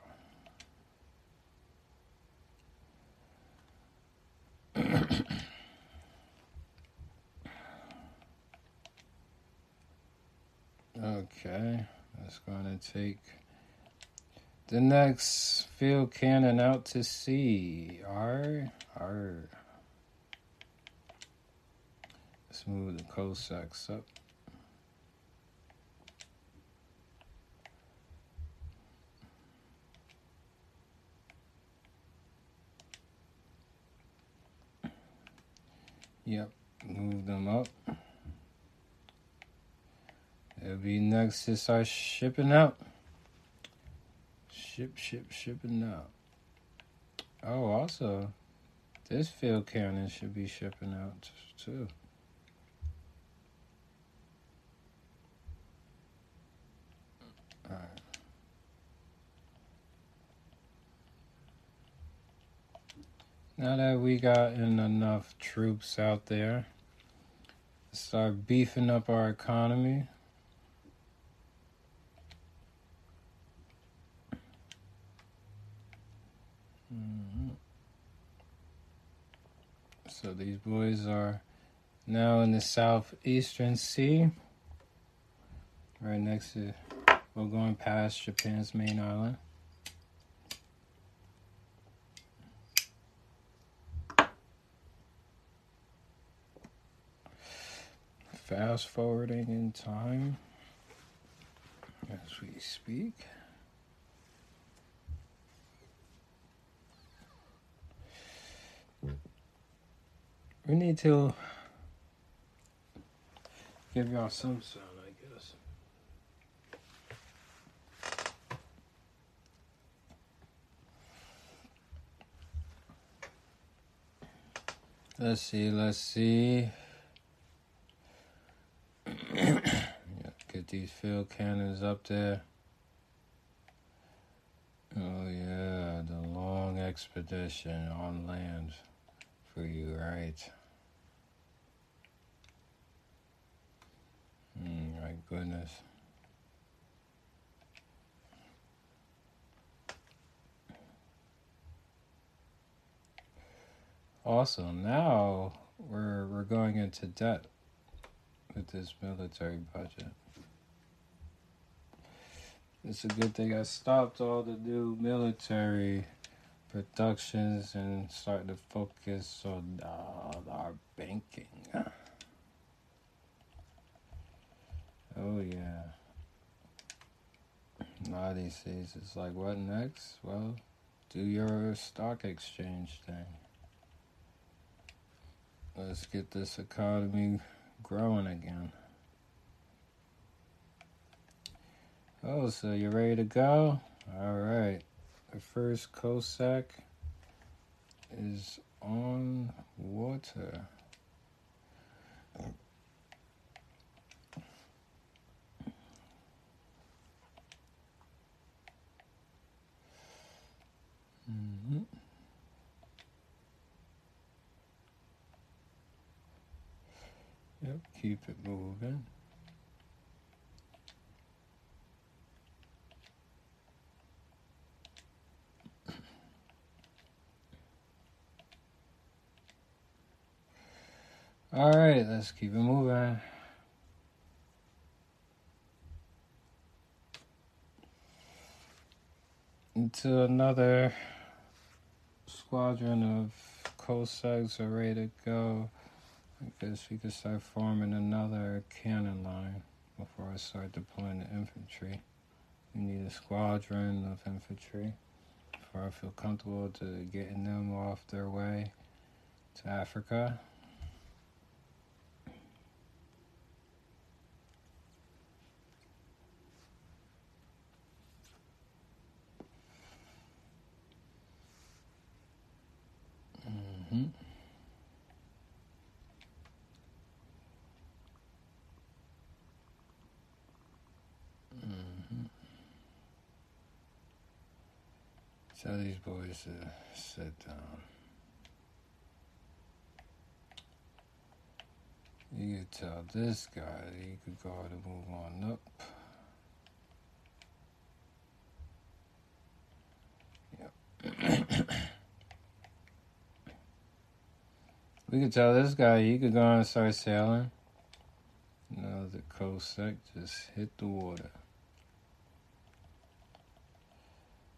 [SPEAKER 1] okay, that's going to take the next field cannon out to sea. R, R. Let's move the Cossacks up. Yep, move them up. It'll be next to start shipping out. Ship, ship, shipping out. Oh, also, this field cannon should be shipping out too. Now that we got in enough troops out there, start beefing up our economy. Mm-hmm. So these boys are now in the southeastern sea, right next to, we're going past Japan's main island. Fast forwarding in time as we speak. We need to give y'all some sound, I guess. Let's see, let's see. Yeah, These field cannons up there. Oh, yeah, the long expedition on land for you, right? Mm, my goodness. Also, now we're we're going into debt with this military budget. It's a good thing I stopped all the new military productions and started to focus on uh, our banking. Oh yeah. Now these days it's like what next? Well, do your stock exchange thing. Let's get this economy growing again. Oh, so you're ready to go? All right. The first Cossack is on water. Mhm. Yep, keep it moving. All right, let's keep it moving. Into another squadron of Cossacks are ready to go. I guess we could start forming another cannon line before I start deploying the infantry. We need a squadron of infantry before I feel comfortable to getting them off their way to Africa. Hmm Tell these boys to sit down. You could tell this guy he could go ahead and move on up. Yep. We could tell this guy he could go on and start sailing. Now the Cossack just hit the water.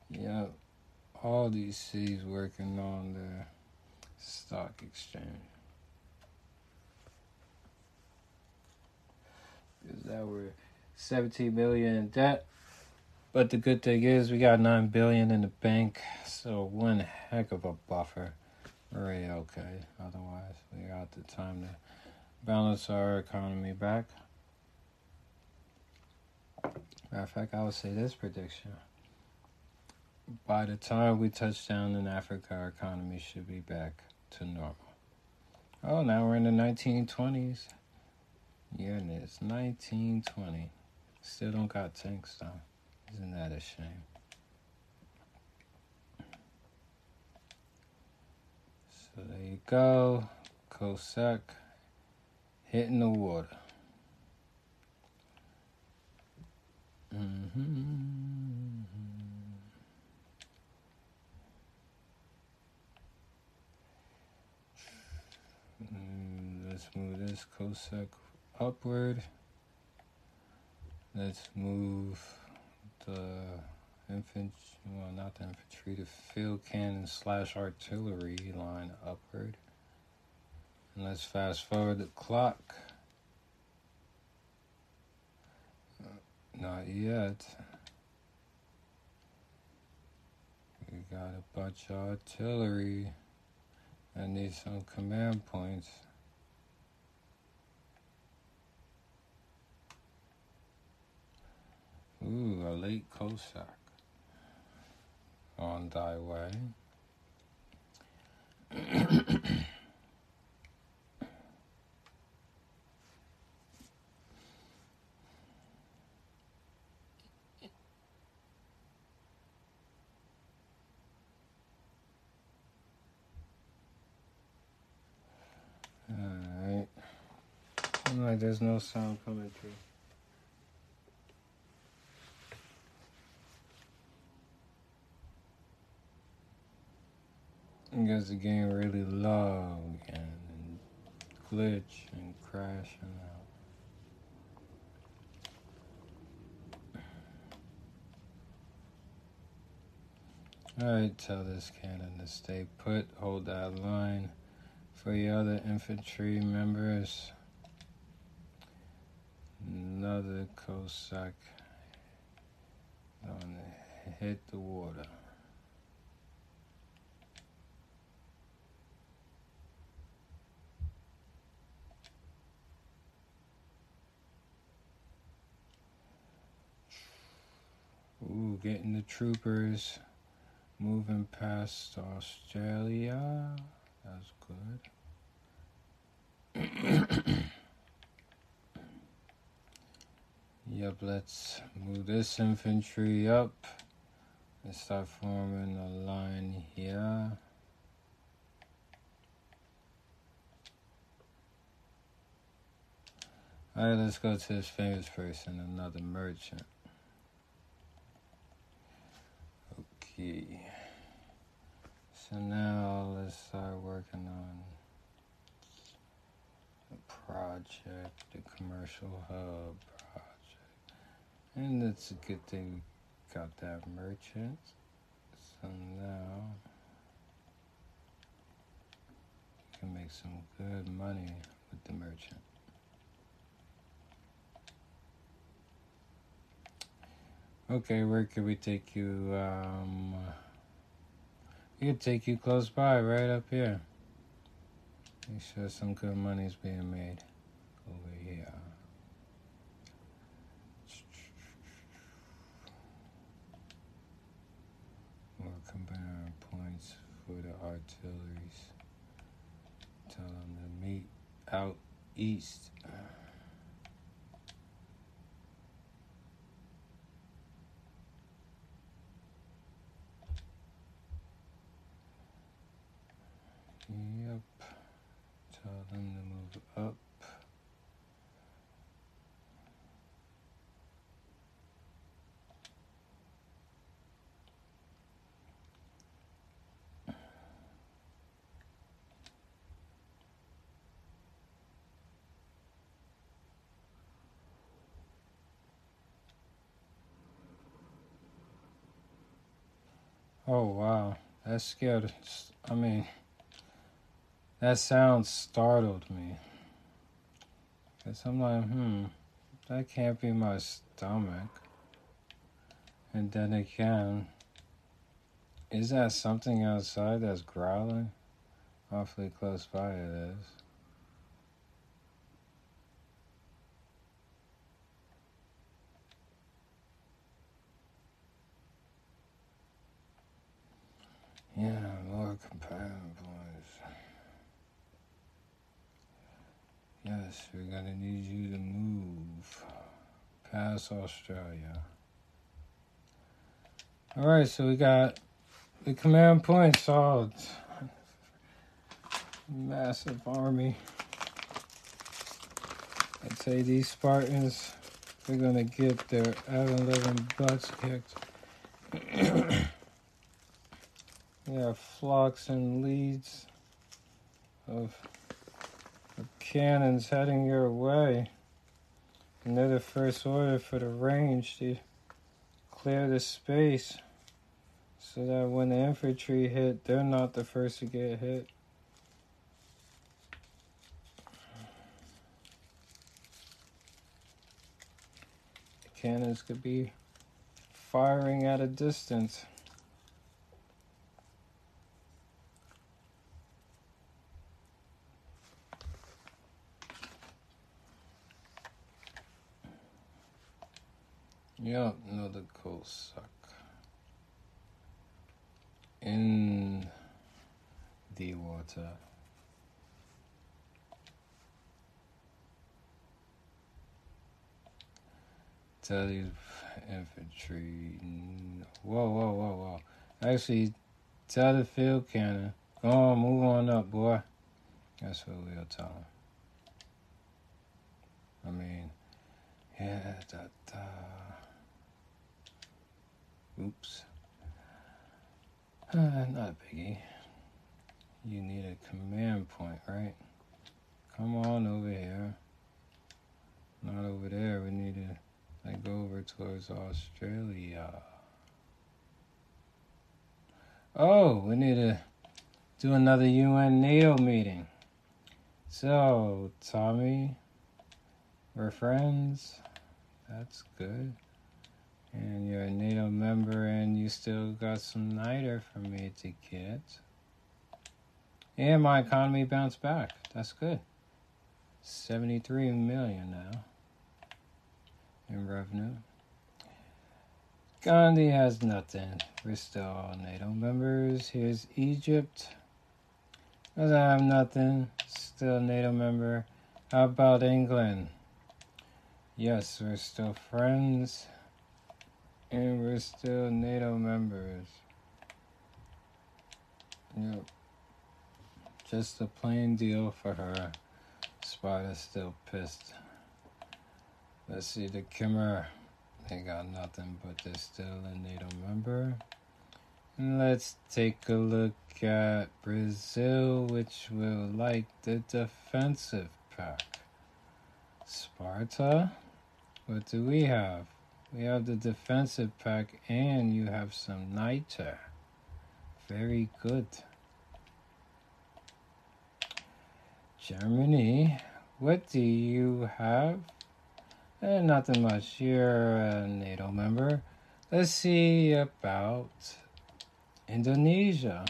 [SPEAKER 1] Yep. All these cities working on the stock exchange. Is that we're 17 million in debt. But the good thing is we got 9 billion in the bank, so one heck of a buffer. We're okay. Otherwise, we got the time to balance our economy back. Matter of fact, I would say this prediction. By the time we touch down in Africa, our economy should be back to normal. Oh, now we're in the 1920s. Yeah, and it's 1920. Still don't got tanks though. Isn't that a shame? So there you go. Cossack hitting the water. hmm Mm, Let's move this Cossack upward. Let's move the infantry, well, not the infantry, the field cannon slash artillery line upward. And let's fast forward the clock uh, Not yet. We got a bunch of artillery. I need some command points. Ooh, a late Cossack on thy way. Alright. Like there's no sound coming through. Because the game really low and glitch and crashing out. Alright, tell this cannon to stay put, hold that line for the other infantry members. Another Cossack gonna hit the water. Ooh, getting the troopers moving past Australia. That's good. yep, let's move this infantry up and start forming a line here. Alright, let's go to this famous person, another merchant. So now let's start working on the project, the commercial hub project. And it's a good thing we got that merchant. So now we can make some good money with the merchant. Okay, where could we take you? Um, we could take you close by, right up here. Make sure some good money's being made over here. More combined points for the artilleries. Tell them to meet out east. Yep. Tell them to move up. Oh wow, that's scared. I mean, that sound startled me. Cause I'm like, hmm, that can't be my stomach. And then again, is that something outside that's growling? Awfully close by it is. Yeah, more companion Yes, we're gonna need you to move past Australia. Alright, so we got the command point solid. Massive army. I'd say these Spartans, they're gonna get their Evan butts kicked. Yeah, flocks and leads of cannons heading your way. And they're the first order for the range to clear the space so that when the infantry hit, they're not the first to get hit. The cannons could be firing at a distance. Yep, another Cossack. In the water. Tell these infantry. Whoa, whoa, whoa, whoa. Actually, tell the field cannon. Go on, move on up, boy. That's what we'll tell him. I mean, yeah, da, da. Oops. Uh, not a biggie. You need a command point, right? Come on over here. Not over there. We need to like go over towards Australia. Oh, we need to do another UN NATO meeting. So, Tommy, we're friends. That's good. And you're a NATO member, and you still got some NITR for me to get. And my economy bounced back. That's good. 73 million now in revenue. Gandhi has nothing. We're still NATO members. Here's Egypt. Doesn't have nothing. Still NATO member. How about England? Yes, we're still friends. And we're still NATO members. Yep. Just a plain deal for her. Spider's still pissed. Let's see the Khmer. They got nothing, but they're still a NATO member. And let's take a look at Brazil, which will like the defensive pack. Sparta. What do we have? We have the defensive pack, and you have some NITR. Very good. Germany. What do you have? Eh, nothing much. You're a NATO member. Let's see about Indonesia.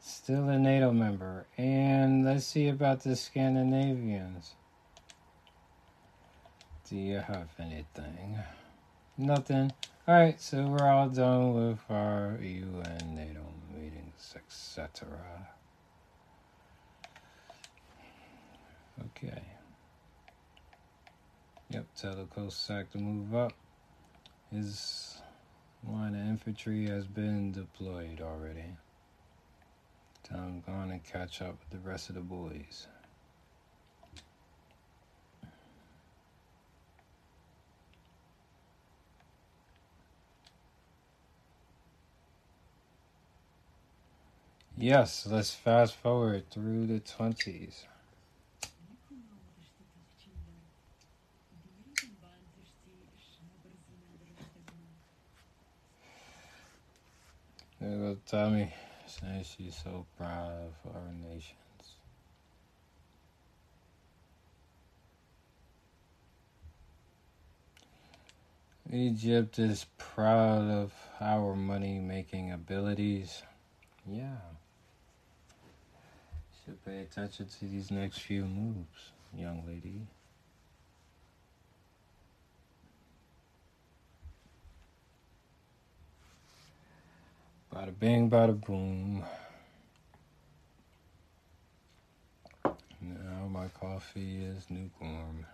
[SPEAKER 1] Still a NATO member. And let's see about the Scandinavians. Do you have anything? Nothing. Alright, so we're all done with our UN NATO meetings, etc. Okay. Yep, tell the Cossack to move up. His line of infantry has been deployed already. Tell him go on and catch up with the rest of the boys. Yes, let's fast forward through the 20s. There goes Tommy saying she's so proud of our nations. Egypt is proud of our money making abilities. Yeah. Should pay attention to these next few moves, young lady. Bada bing, bada boom. Now my coffee is lukewarm.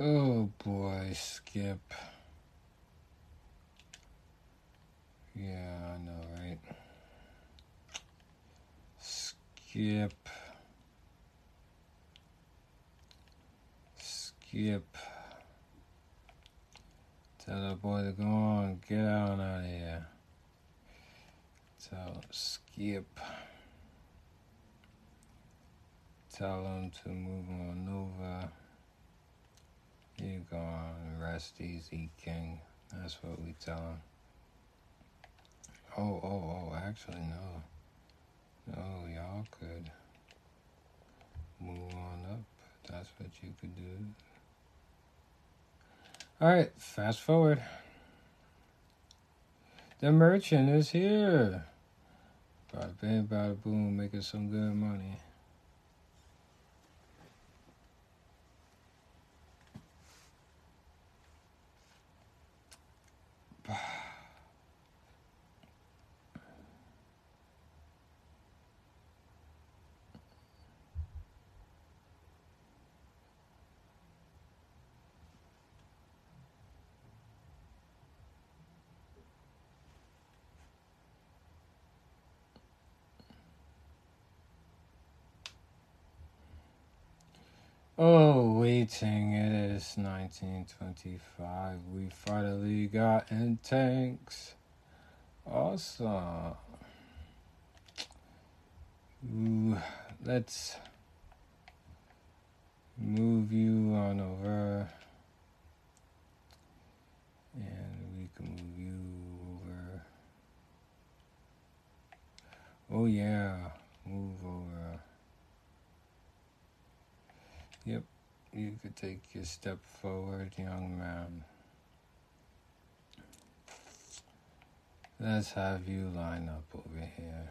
[SPEAKER 1] Oh boy, Skip. Yeah, I know, right? Skip. Skip. Tell that boy to go on, get on out of here. Tell Skip. Tell him to move on over. You go on, rest easy, King. That's what we tell him. Oh, oh, oh, actually, no. No, y'all could move on up. That's what you could do. Alright, fast forward. The merchant is here. Bada bing, bada boom, making some good money. up. Oh, waiting, it is 1925. We finally got in tanks. Awesome. Ooh, let's move you on over. And we can move you over. Oh, yeah, move over. Yep, you could take your step forward, young man. Let's have you line up over here.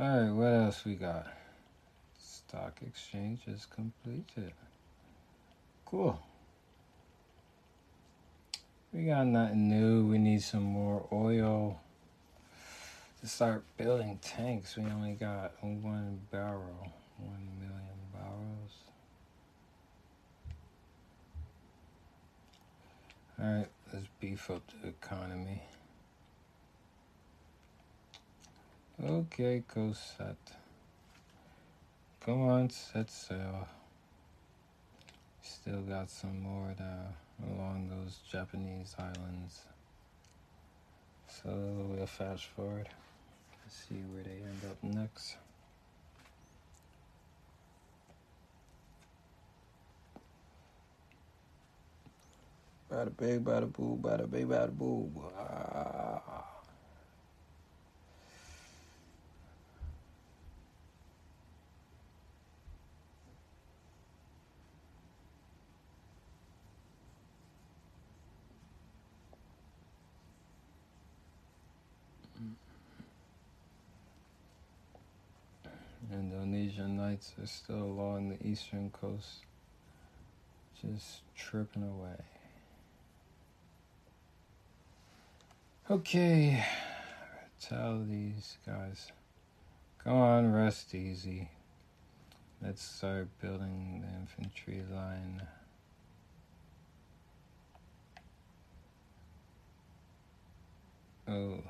[SPEAKER 1] All right, what else we got? Stock exchange is completed. Cool. We got nothing new. We need some more oil to start building tanks. We only got one barrel, one million barrels. All right, let's beef up the economy. Okay, go set. Come on, set sail. Still got some more to, along those Japanese islands. So we'll fast forward. See where they end up next. Bada big, bada boo, bada big, bada boo. Ah. Nights are still along the eastern coast, just tripping away. Okay, tell these guys, go on, rest easy. Let's start building the infantry line. Oh,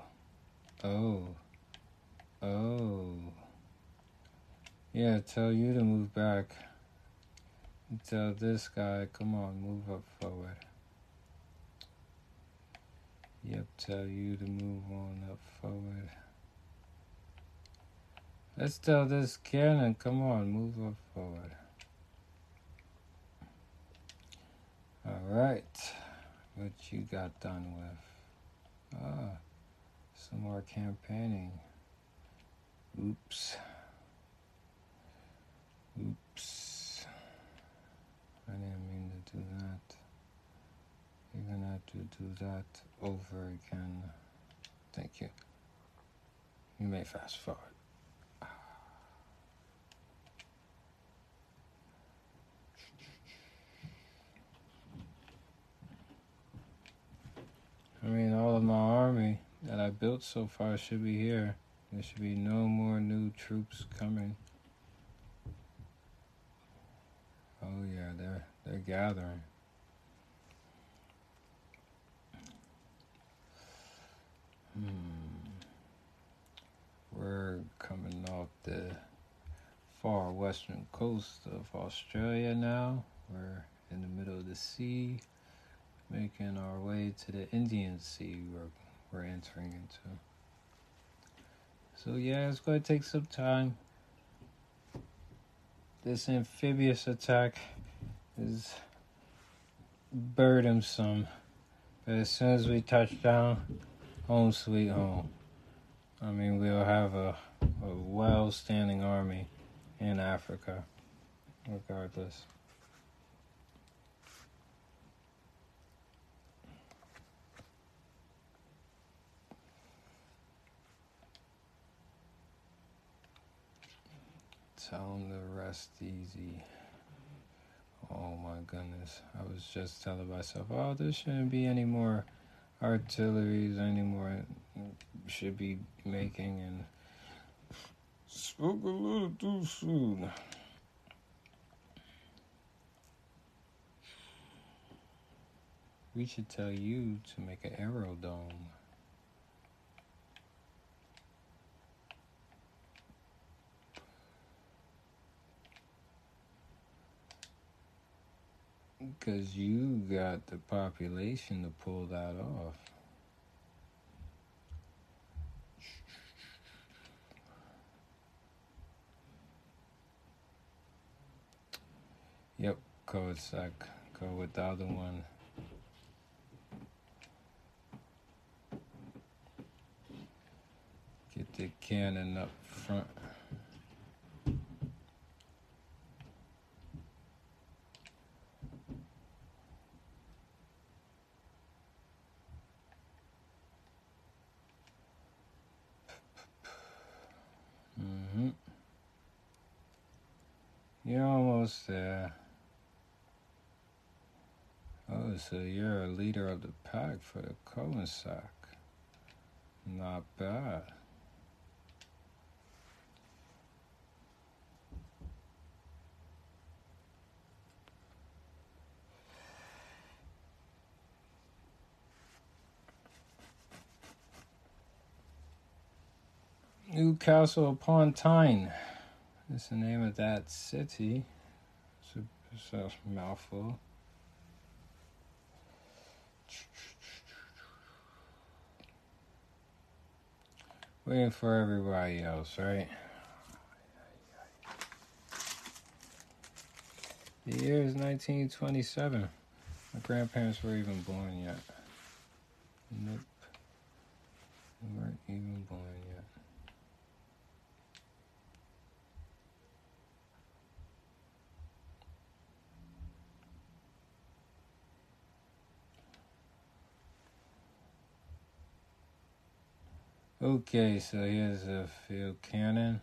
[SPEAKER 1] oh, oh. Yeah, tell you to move back. Tell this guy, come on, move up forward. Yep, tell you to move on up forward. Let's tell this cannon, come on, move up forward. Alright, what you got done with? Ah, some more campaigning. Oops. Oops. I didn't mean to do that. You're gonna have to do that over again. Thank you. You may fast forward. I mean, all of my army that I built so far should be here. There should be no more new troops coming. Oh yeah, they're they're gathering. Hmm. We're coming off the far western coast of Australia now. We're in the middle of the sea, making our way to the Indian Sea we're, we're entering into. So, yeah, it's going to take some time. This amphibious attack is burdensome, but as soon as we touch down, home sweet home. I mean, we'll have a, a well standing army in Africa, regardless. Tell them to rest easy. Oh my goodness. I was just telling myself, oh, there shouldn't be any more artilleries anymore. Should be making and spoke a little too soon. We should tell you to make an aerodome. Because you got the population to pull that off. Yep, Cossack. Go with the other one. Get the cannon up front. You're almost there. Oh, so you're a leader of the pack for the Cossack. Not bad. Newcastle upon Tyne is the name of that city. It's a, it's a mouthful. Waiting for everybody else, right? The year is 1927. My grandparents were even born yet. Nope. They weren't even born yet. Okay, so here's a field cannon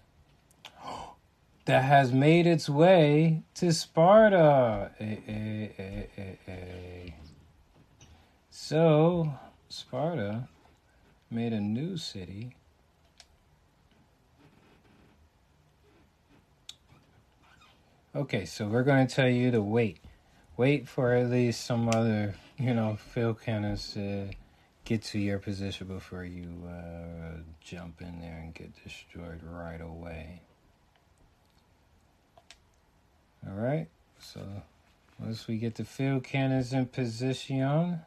[SPEAKER 1] that has made its way to Sparta. Eh, eh, eh. So, Sparta made a new city. Okay, so we're going to tell you to wait. Wait for at least some other, you know, field cannons to get to your position before you uh, jump in there and get destroyed right away. All right, so once we get the field cannons in position,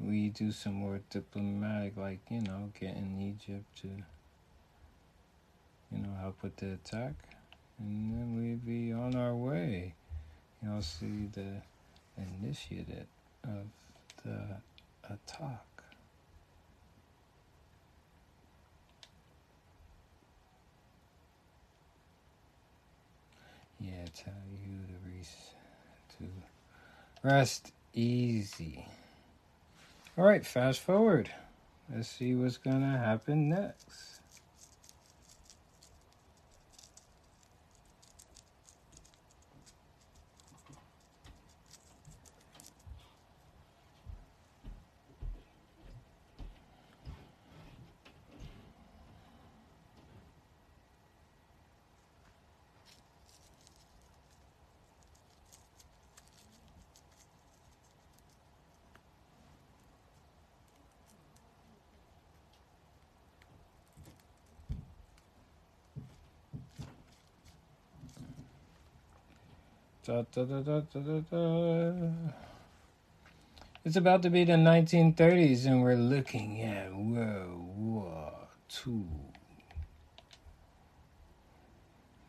[SPEAKER 1] we do some more diplomatic, like, you know, getting Egypt to, you know, help with the attack. And then we be on our way. Y'all see the initiative of the attack. Yeah, tell you to, re- to rest easy. All right, fast forward. Let's see what's gonna happen next. Da, da, da. It's about to be the 1930s, and we're looking at World War II.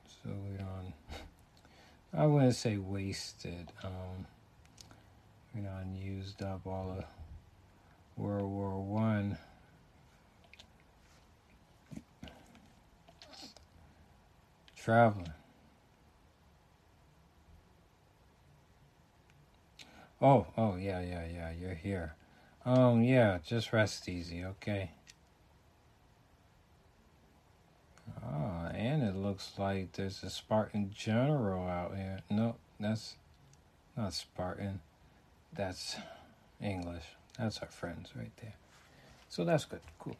[SPEAKER 1] So we're on. I wouldn't say wasted. Um, we done used up all of World War One. Traveling. Oh, oh yeah, yeah, yeah. You're here. Um, yeah. Just rest easy, okay. Ah, and it looks like there's a Spartan general out here. No, that's not Spartan. That's English. That's our friends right there. So that's good. Cool.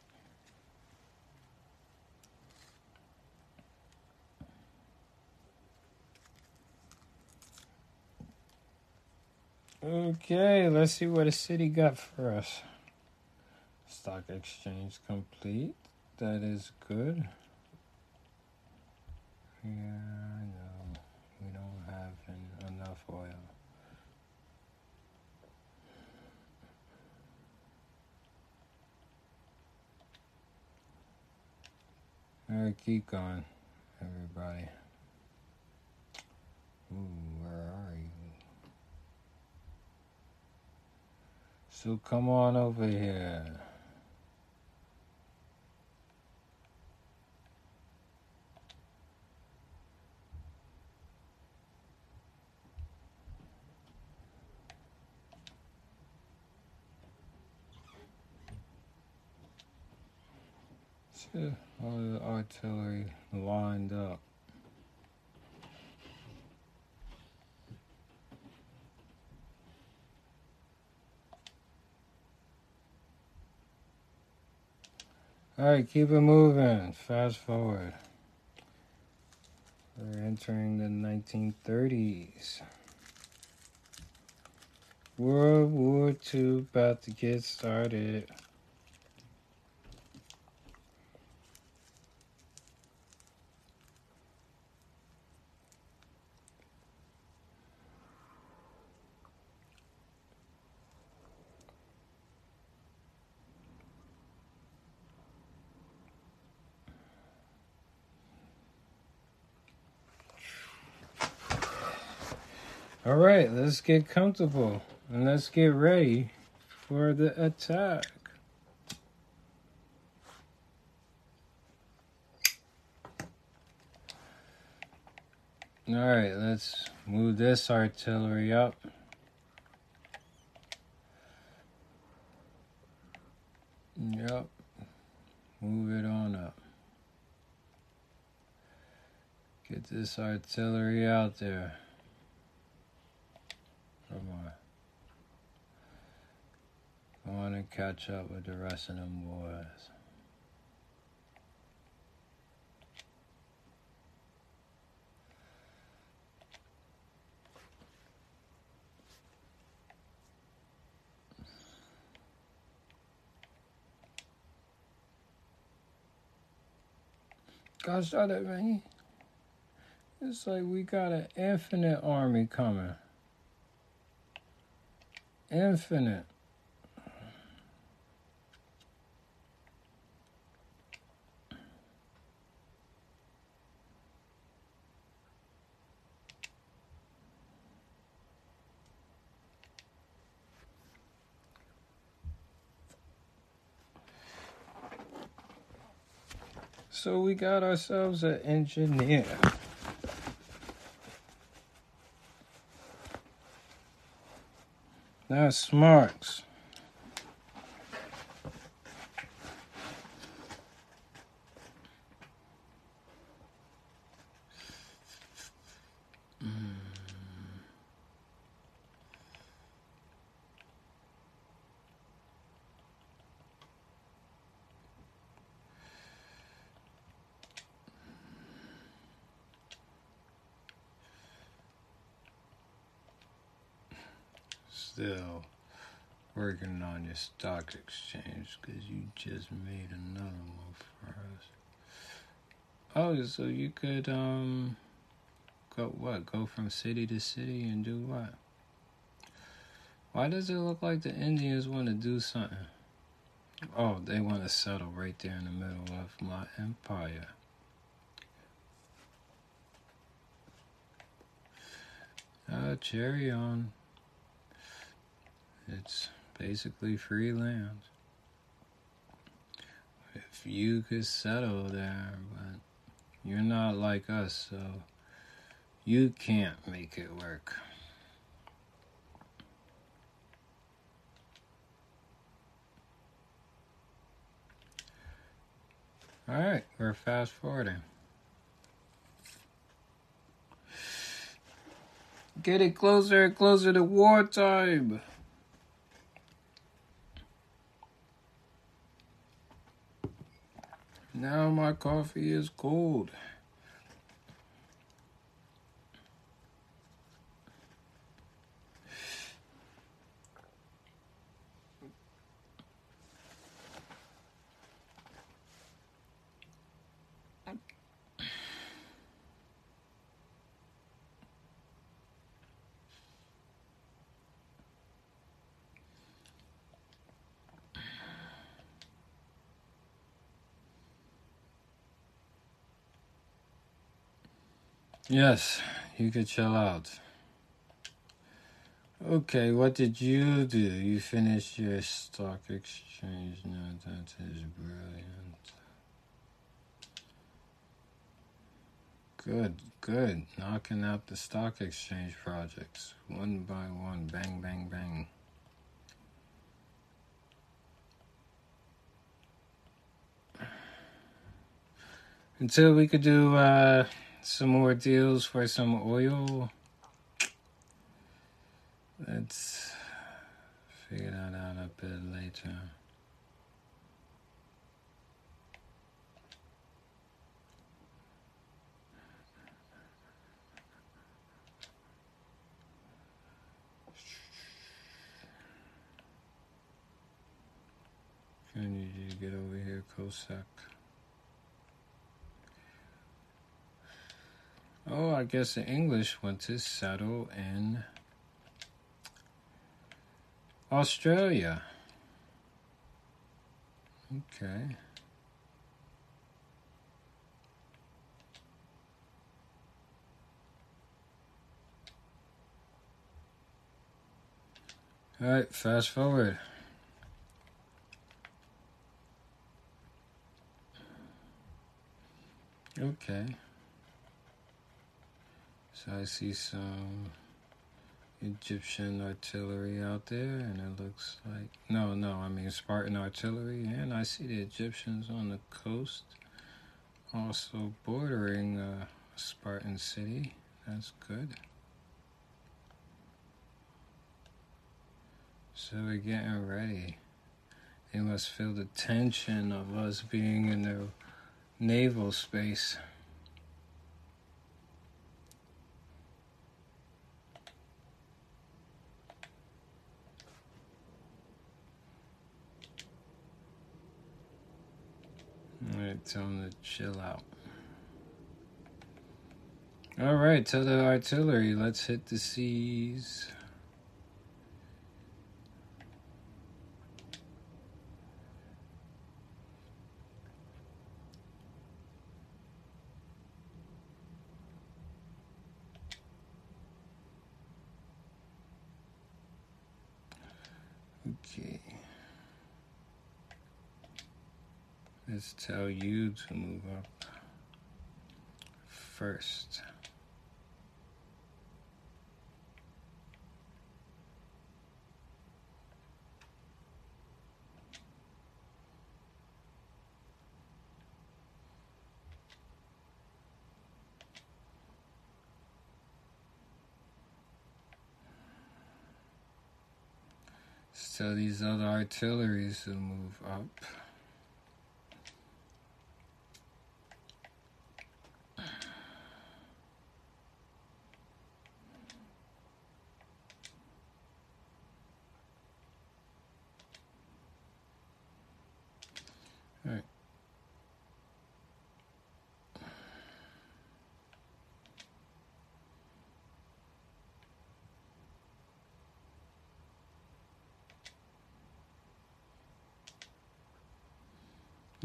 [SPEAKER 1] Okay, let's see what the city got for us. Stock exchange complete. That is good. Yeah, I know. We don't have en- enough oil. Alright, keep going, everybody. Ooh, where are you? So come on over here. See, all the artillery lined up. All right, keep it moving. Fast forward. We're entering the 1930s. World War II about to get started. All right, let's get comfortable and let's get ready for the attack. All right, let's move this artillery up. Yep, move it on up. Get this artillery out there. Come on. Come on and catch up with the rest of them boys. Gosh it, man. It's like we got an infinite army coming. Infinite. So we got ourselves an engineer. That's smarts. Still working on your stock exchange because you just made another one for us. Oh, so you could um go what? Go from city to city and do what? Why does it look like the Indians want to do something? Oh, they want to settle right there in the middle of my empire. Uh, cherry on. It's basically free land. If you could settle there, but you're not like us, so you can't make it work. All right, we're fast forwarding. Get it closer and closer to wartime. Now my coffee is cold. Yes, you could chill out. Okay, what did you do? You finished your stock exchange. No, that is brilliant. Good, good. Knocking out the stock exchange projects one by one. Bang, bang, bang. Until we could do uh, some more deals for some oil. Let's figure that out a bit later. Need you get over here, Cossack. Oh, I guess the English went to settle in Australia. Okay. All right, fast forward. Okay. So I see some Egyptian artillery out there, and it looks like no, no, I mean Spartan artillery, and I see the Egyptians on the coast, also bordering uh, Spartan city. That's good. So we're getting ready. They must feel the tension of us being in their naval space. Alright, tell them to chill out. Alright, tell the artillery, let's hit the seas. Okay. Let's tell you to move up first. Tell these other artilleries to move up.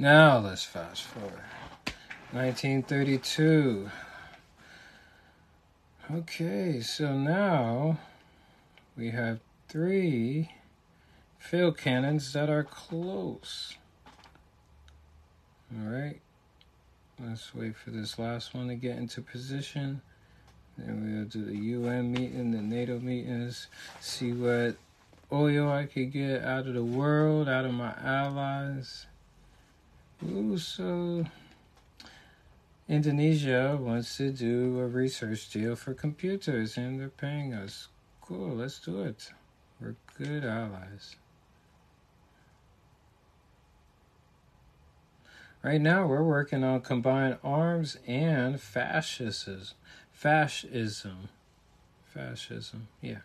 [SPEAKER 1] Now let's fast forward. 1932. Okay, so now we have three field cannons that are close. All right. Let's wait for this last one to get into position. Then we'll do the UN meeting, the NATO meetings, see what oil I could get out of the world, out of my allies. So uh, Indonesia wants to do a research deal for computers and they're paying us. Cool, let's do it. We're good allies. Right now, we're working on combined arms and fascism. Fascism. Fascism, yeah.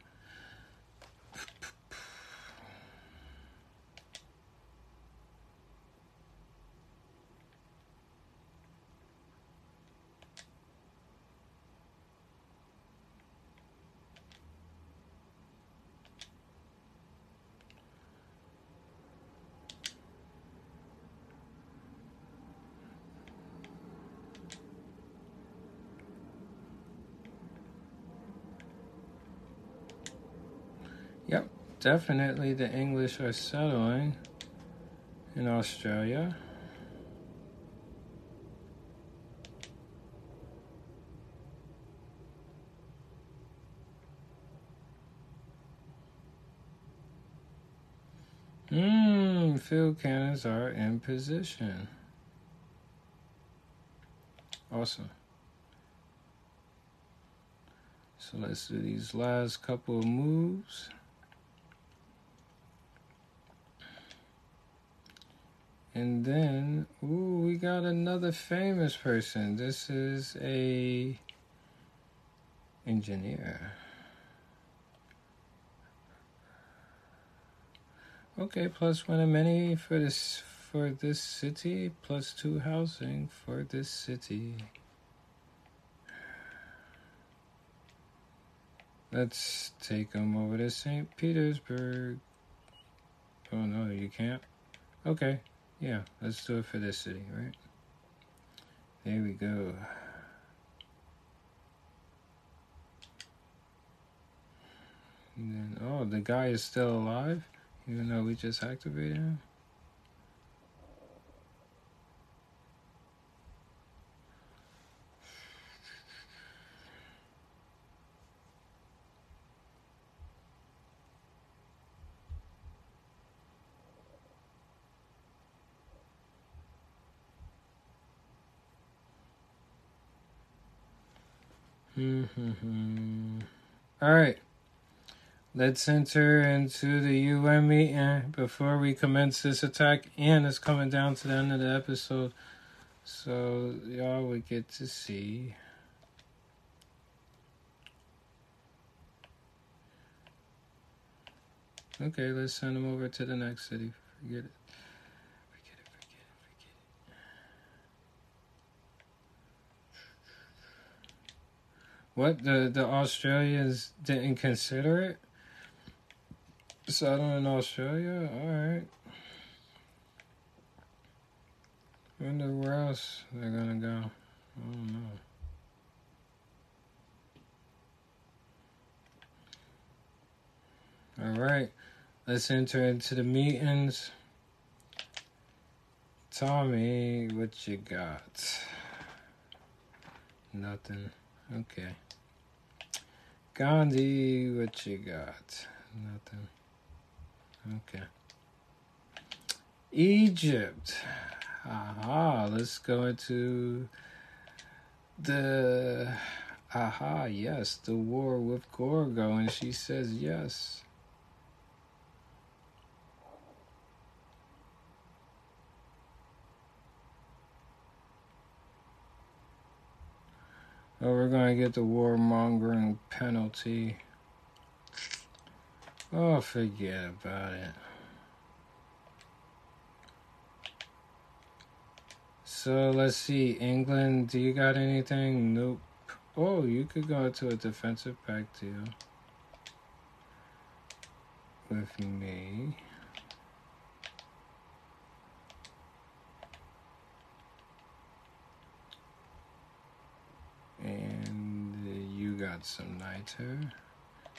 [SPEAKER 1] Yep, definitely the English are settling in Australia. Hmm, field cannons are in position. Awesome. So let's do these last couple of moves. And then, ooh, we got another famous person. This is a engineer. Okay, plus one of many for this for this city, plus two housing for this city. Let's take them over to St. Petersburg. Oh no, you can't? Okay. Yeah, let's do it for this city, right? There we go. And then, oh, the guy is still alive, even though we just activated him. Mm-hmm. All right. Let's enter into the UN meeting before we commence this attack. And it's coming down to the end of the episode. So y'all will get to see. Okay, let's send them over to the next city. Forget it. Forget it, forget it, forget it. What the the Australians didn't consider it? Settle in Australia? Alright. Wonder where else they're gonna go. I don't know. Alright. Let's enter into the meetings. Tommy, what you got? Nothing. Okay. Gandhi, what you got? Nothing. Okay. Egypt. Aha, let's go into the. Aha, yes, the war with Gorgo, and she says yes. Oh, we're gonna get the warmongering penalty. Oh, forget about it. So let's see, England, do you got anything? Nope. Oh, you could go to a defensive pact deal with me. And uh, you got some niter.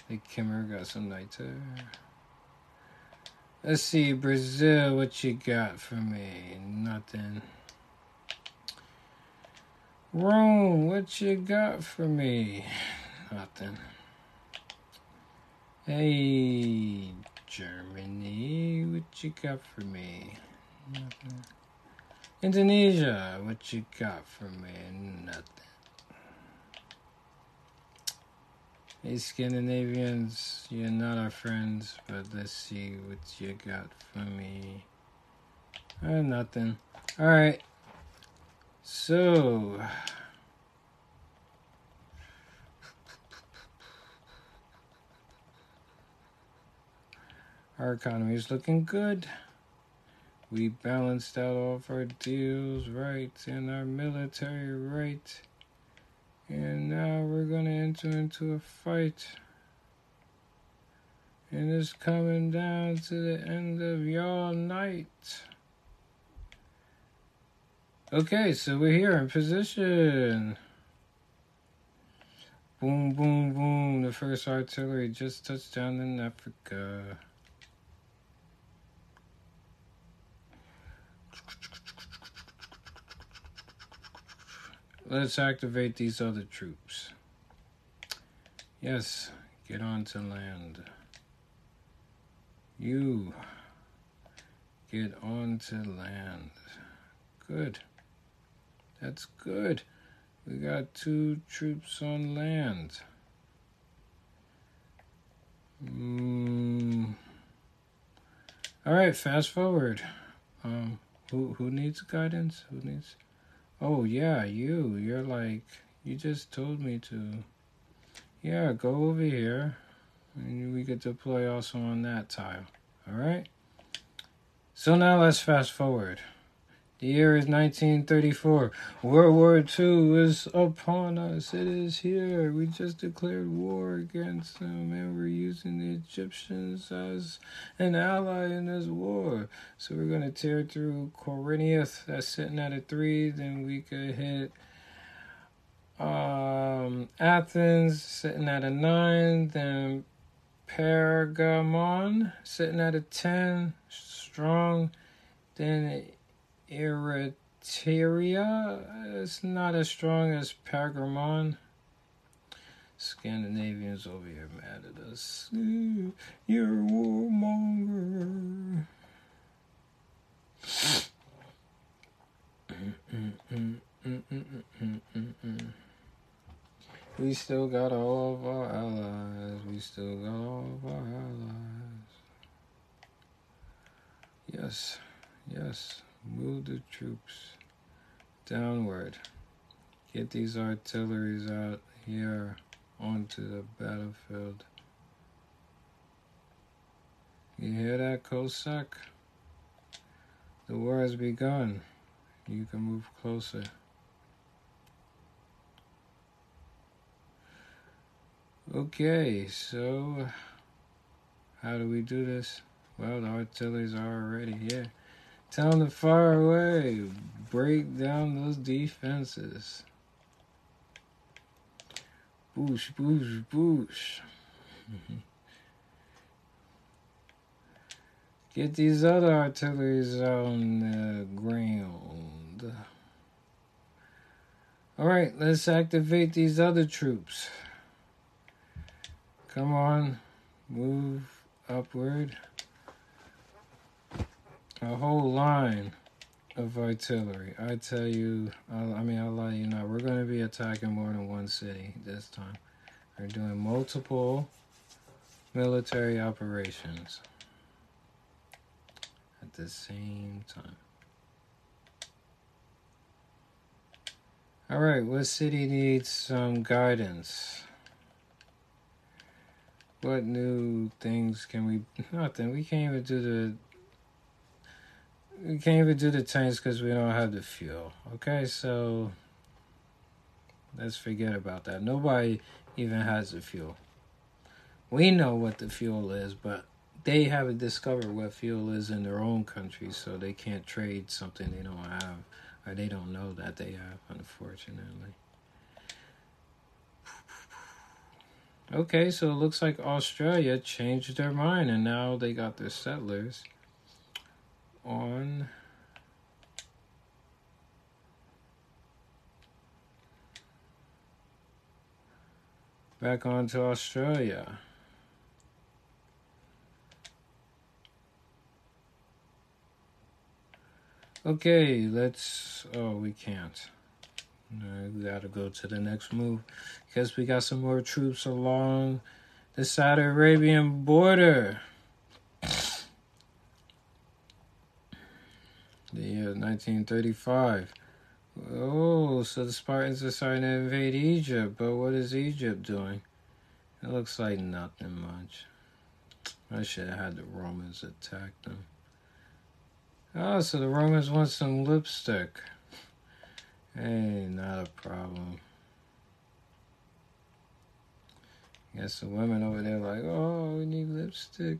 [SPEAKER 1] The Khmer got some niter. Let's see, Brazil, what you got for me? Nothing. Rome, what you got for me? Nothing. Hey, Germany, what you got for me? Nothing. Indonesia, what you got for me? Nothing. Hey, Scandinavians, you're not our friends, but let's see what you got for me. Uh, nothing. Alright. So. Our economy is looking good. We balanced out all of our deals right and our military right. And now we're going to enter into a fight. And it's coming down to the end of your night. Okay, so we're here in position. Boom, boom, boom. The first artillery just touched down in Africa. Let's activate these other troops. Yes, get on to land. You get on to land. Good. That's good. We got two troops on land. Mm. All right, fast forward. Um, who who needs guidance? Who needs? Oh yeah, you. You're like you just told me to. Yeah, go over here, and we could deploy also on that tile. All right. So now let's fast forward. The year is 1934. World War II is upon us. It is here. We just declared war against them, and we're using the Egyptians as an ally in this war. So we're going to tear through Corinth. That's sitting at a three. Then we could hit um, Athens, sitting at a nine. Then Pergamon, sitting at a 10. Strong. Then Eretria is not as strong as Pergamon. Scandinavians over here mad at us. You're a warmonger. we still got all of our allies. We still got all of our allies. Yes, yes. Move the troops downward. Get these artilleries out here onto the battlefield. You hear that, Cossack? The war has begun. You can move closer. Okay, so how do we do this? Well, the artilleries are already here. Tell to fire away. Break down those defenses. Boosh, boosh, boosh. Get these other artilleries on the ground. Alright, let's activate these other troops. Come on, move upward a whole line of artillery. I tell you, I'll, I mean, I'll let you know, we're going to be attacking more than one city this time. We're doing multiple military operations at the same time. All right, what city needs some guidance? What new things can we? Nothing. We can't even do the we can't even do the tanks because we don't have the fuel. Okay, so let's forget about that. Nobody even has the fuel. We know what the fuel is, but they haven't discovered what fuel is in their own country, so they can't trade something they don't have, or they don't know that they have, unfortunately. Okay, so it looks like Australia changed their mind and now they got their settlers on back onto Australia. Okay, let's. Oh, we can't. We gotta go to the next move because we got some more troops along the Saudi Arabian border. The year 1935. Oh, so the Spartans are starting to invade Egypt, but what is Egypt doing? It looks like nothing much. I should have had the Romans attack them. Oh, so the Romans want some lipstick. Hey, not a problem. Guess the women over there like, oh, we need lipstick.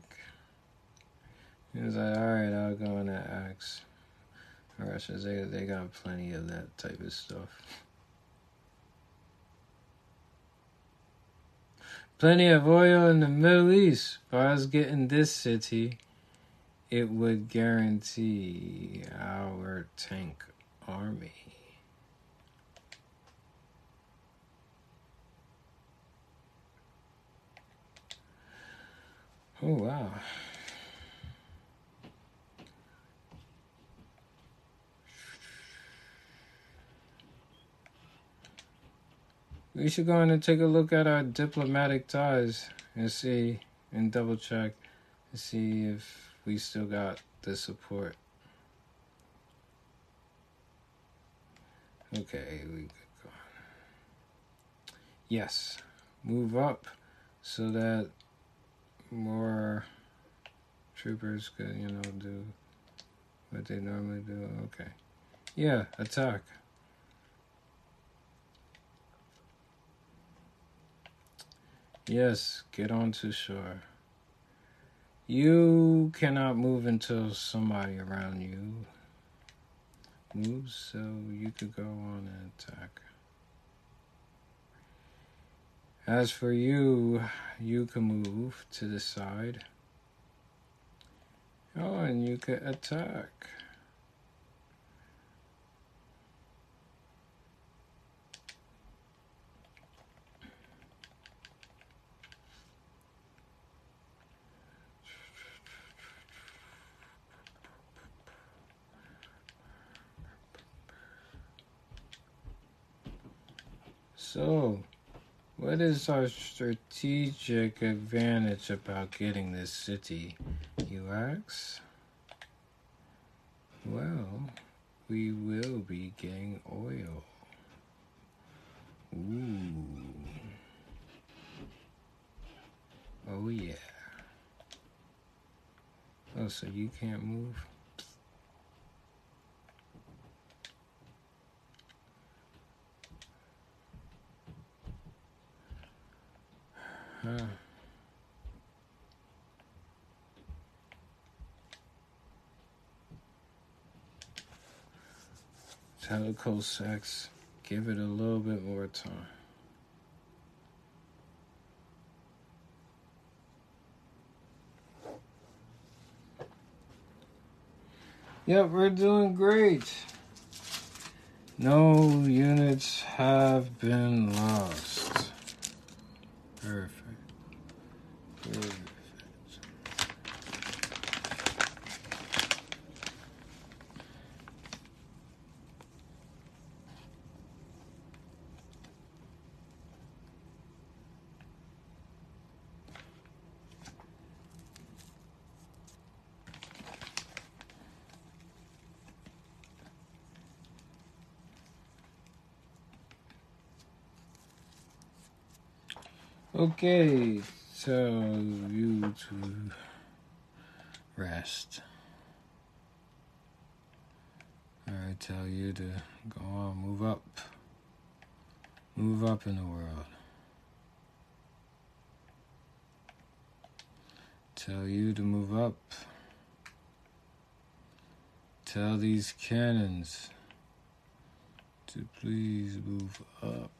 [SPEAKER 1] He was like, all right, I'll go in that axe. Russians, they they got plenty of that type of stuff. Plenty of oil in the Middle East. If I was getting this city, it would guarantee our tank army. Oh wow. We should go in and take a look at our diplomatic ties and see and double check and see if we still got the support. Okay, we could go. Yes, move up so that more troopers could, you know, do what they normally do. Okay. Yeah, attack. Yes, get onto shore. You cannot move until somebody around you moves, so you could go on and attack. As for you, you can move to the side. Oh, and you can attack. So, what is our strategic advantage about getting this city, you ask? Well, we will be getting oil. Ooh. Oh, yeah. Oh, so you can't move? Huh. Cossacks, give it a little bit more time. Yep, we're doing great. No units have been lost. Perfect. Okay, tell you to rest. I tell you to go on, move up. Move up in the world. Tell you to move up. Tell these cannons to please move up.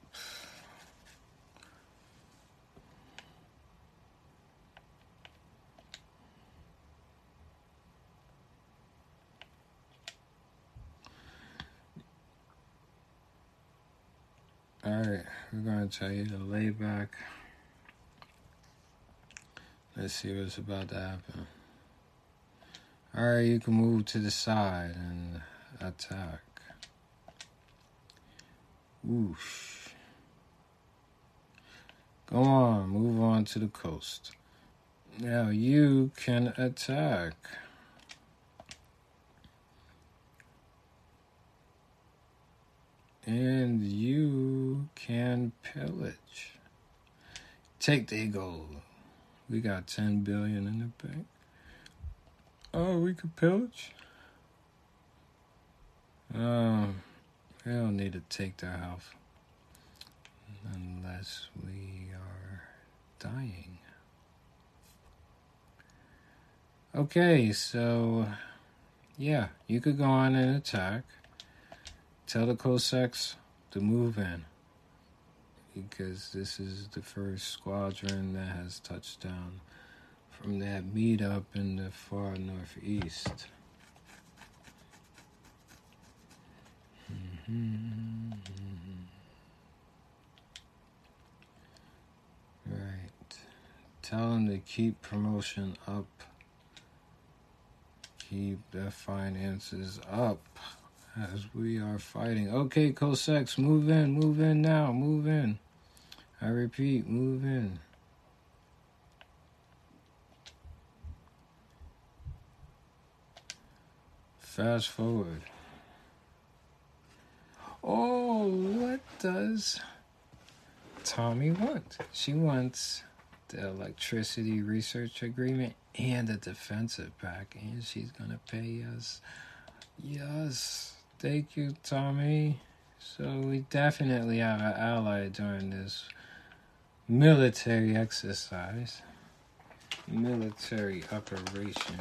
[SPEAKER 1] Alright, we're going to tell you to lay back. Let's see what's about to happen. Alright, you can move to the side and attack. Whoosh. Go on, move on to the coast. Now you can attack. And you can pillage. Take the gold. We got 10 billion in the bank. Oh, we could pillage? Um, we don't need to take their health. Unless we are dying. Okay, so yeah, you could go on and attack. Tell the Cossacks to move in. Because this is the first squadron that has touched down from that meetup in the far northeast. Mm-hmm. Right. Tell them to keep promotion up. Keep their finances up as we are fighting. Okay, Cossacks, move in, move in now, move in. I repeat, move in. Fast forward. Oh, what does Tommy want? She wants the electricity research agreement and a defensive pact, and she's gonna pay us. Yes, thank you, Tommy. So we definitely have an ally during this military exercise, military operation.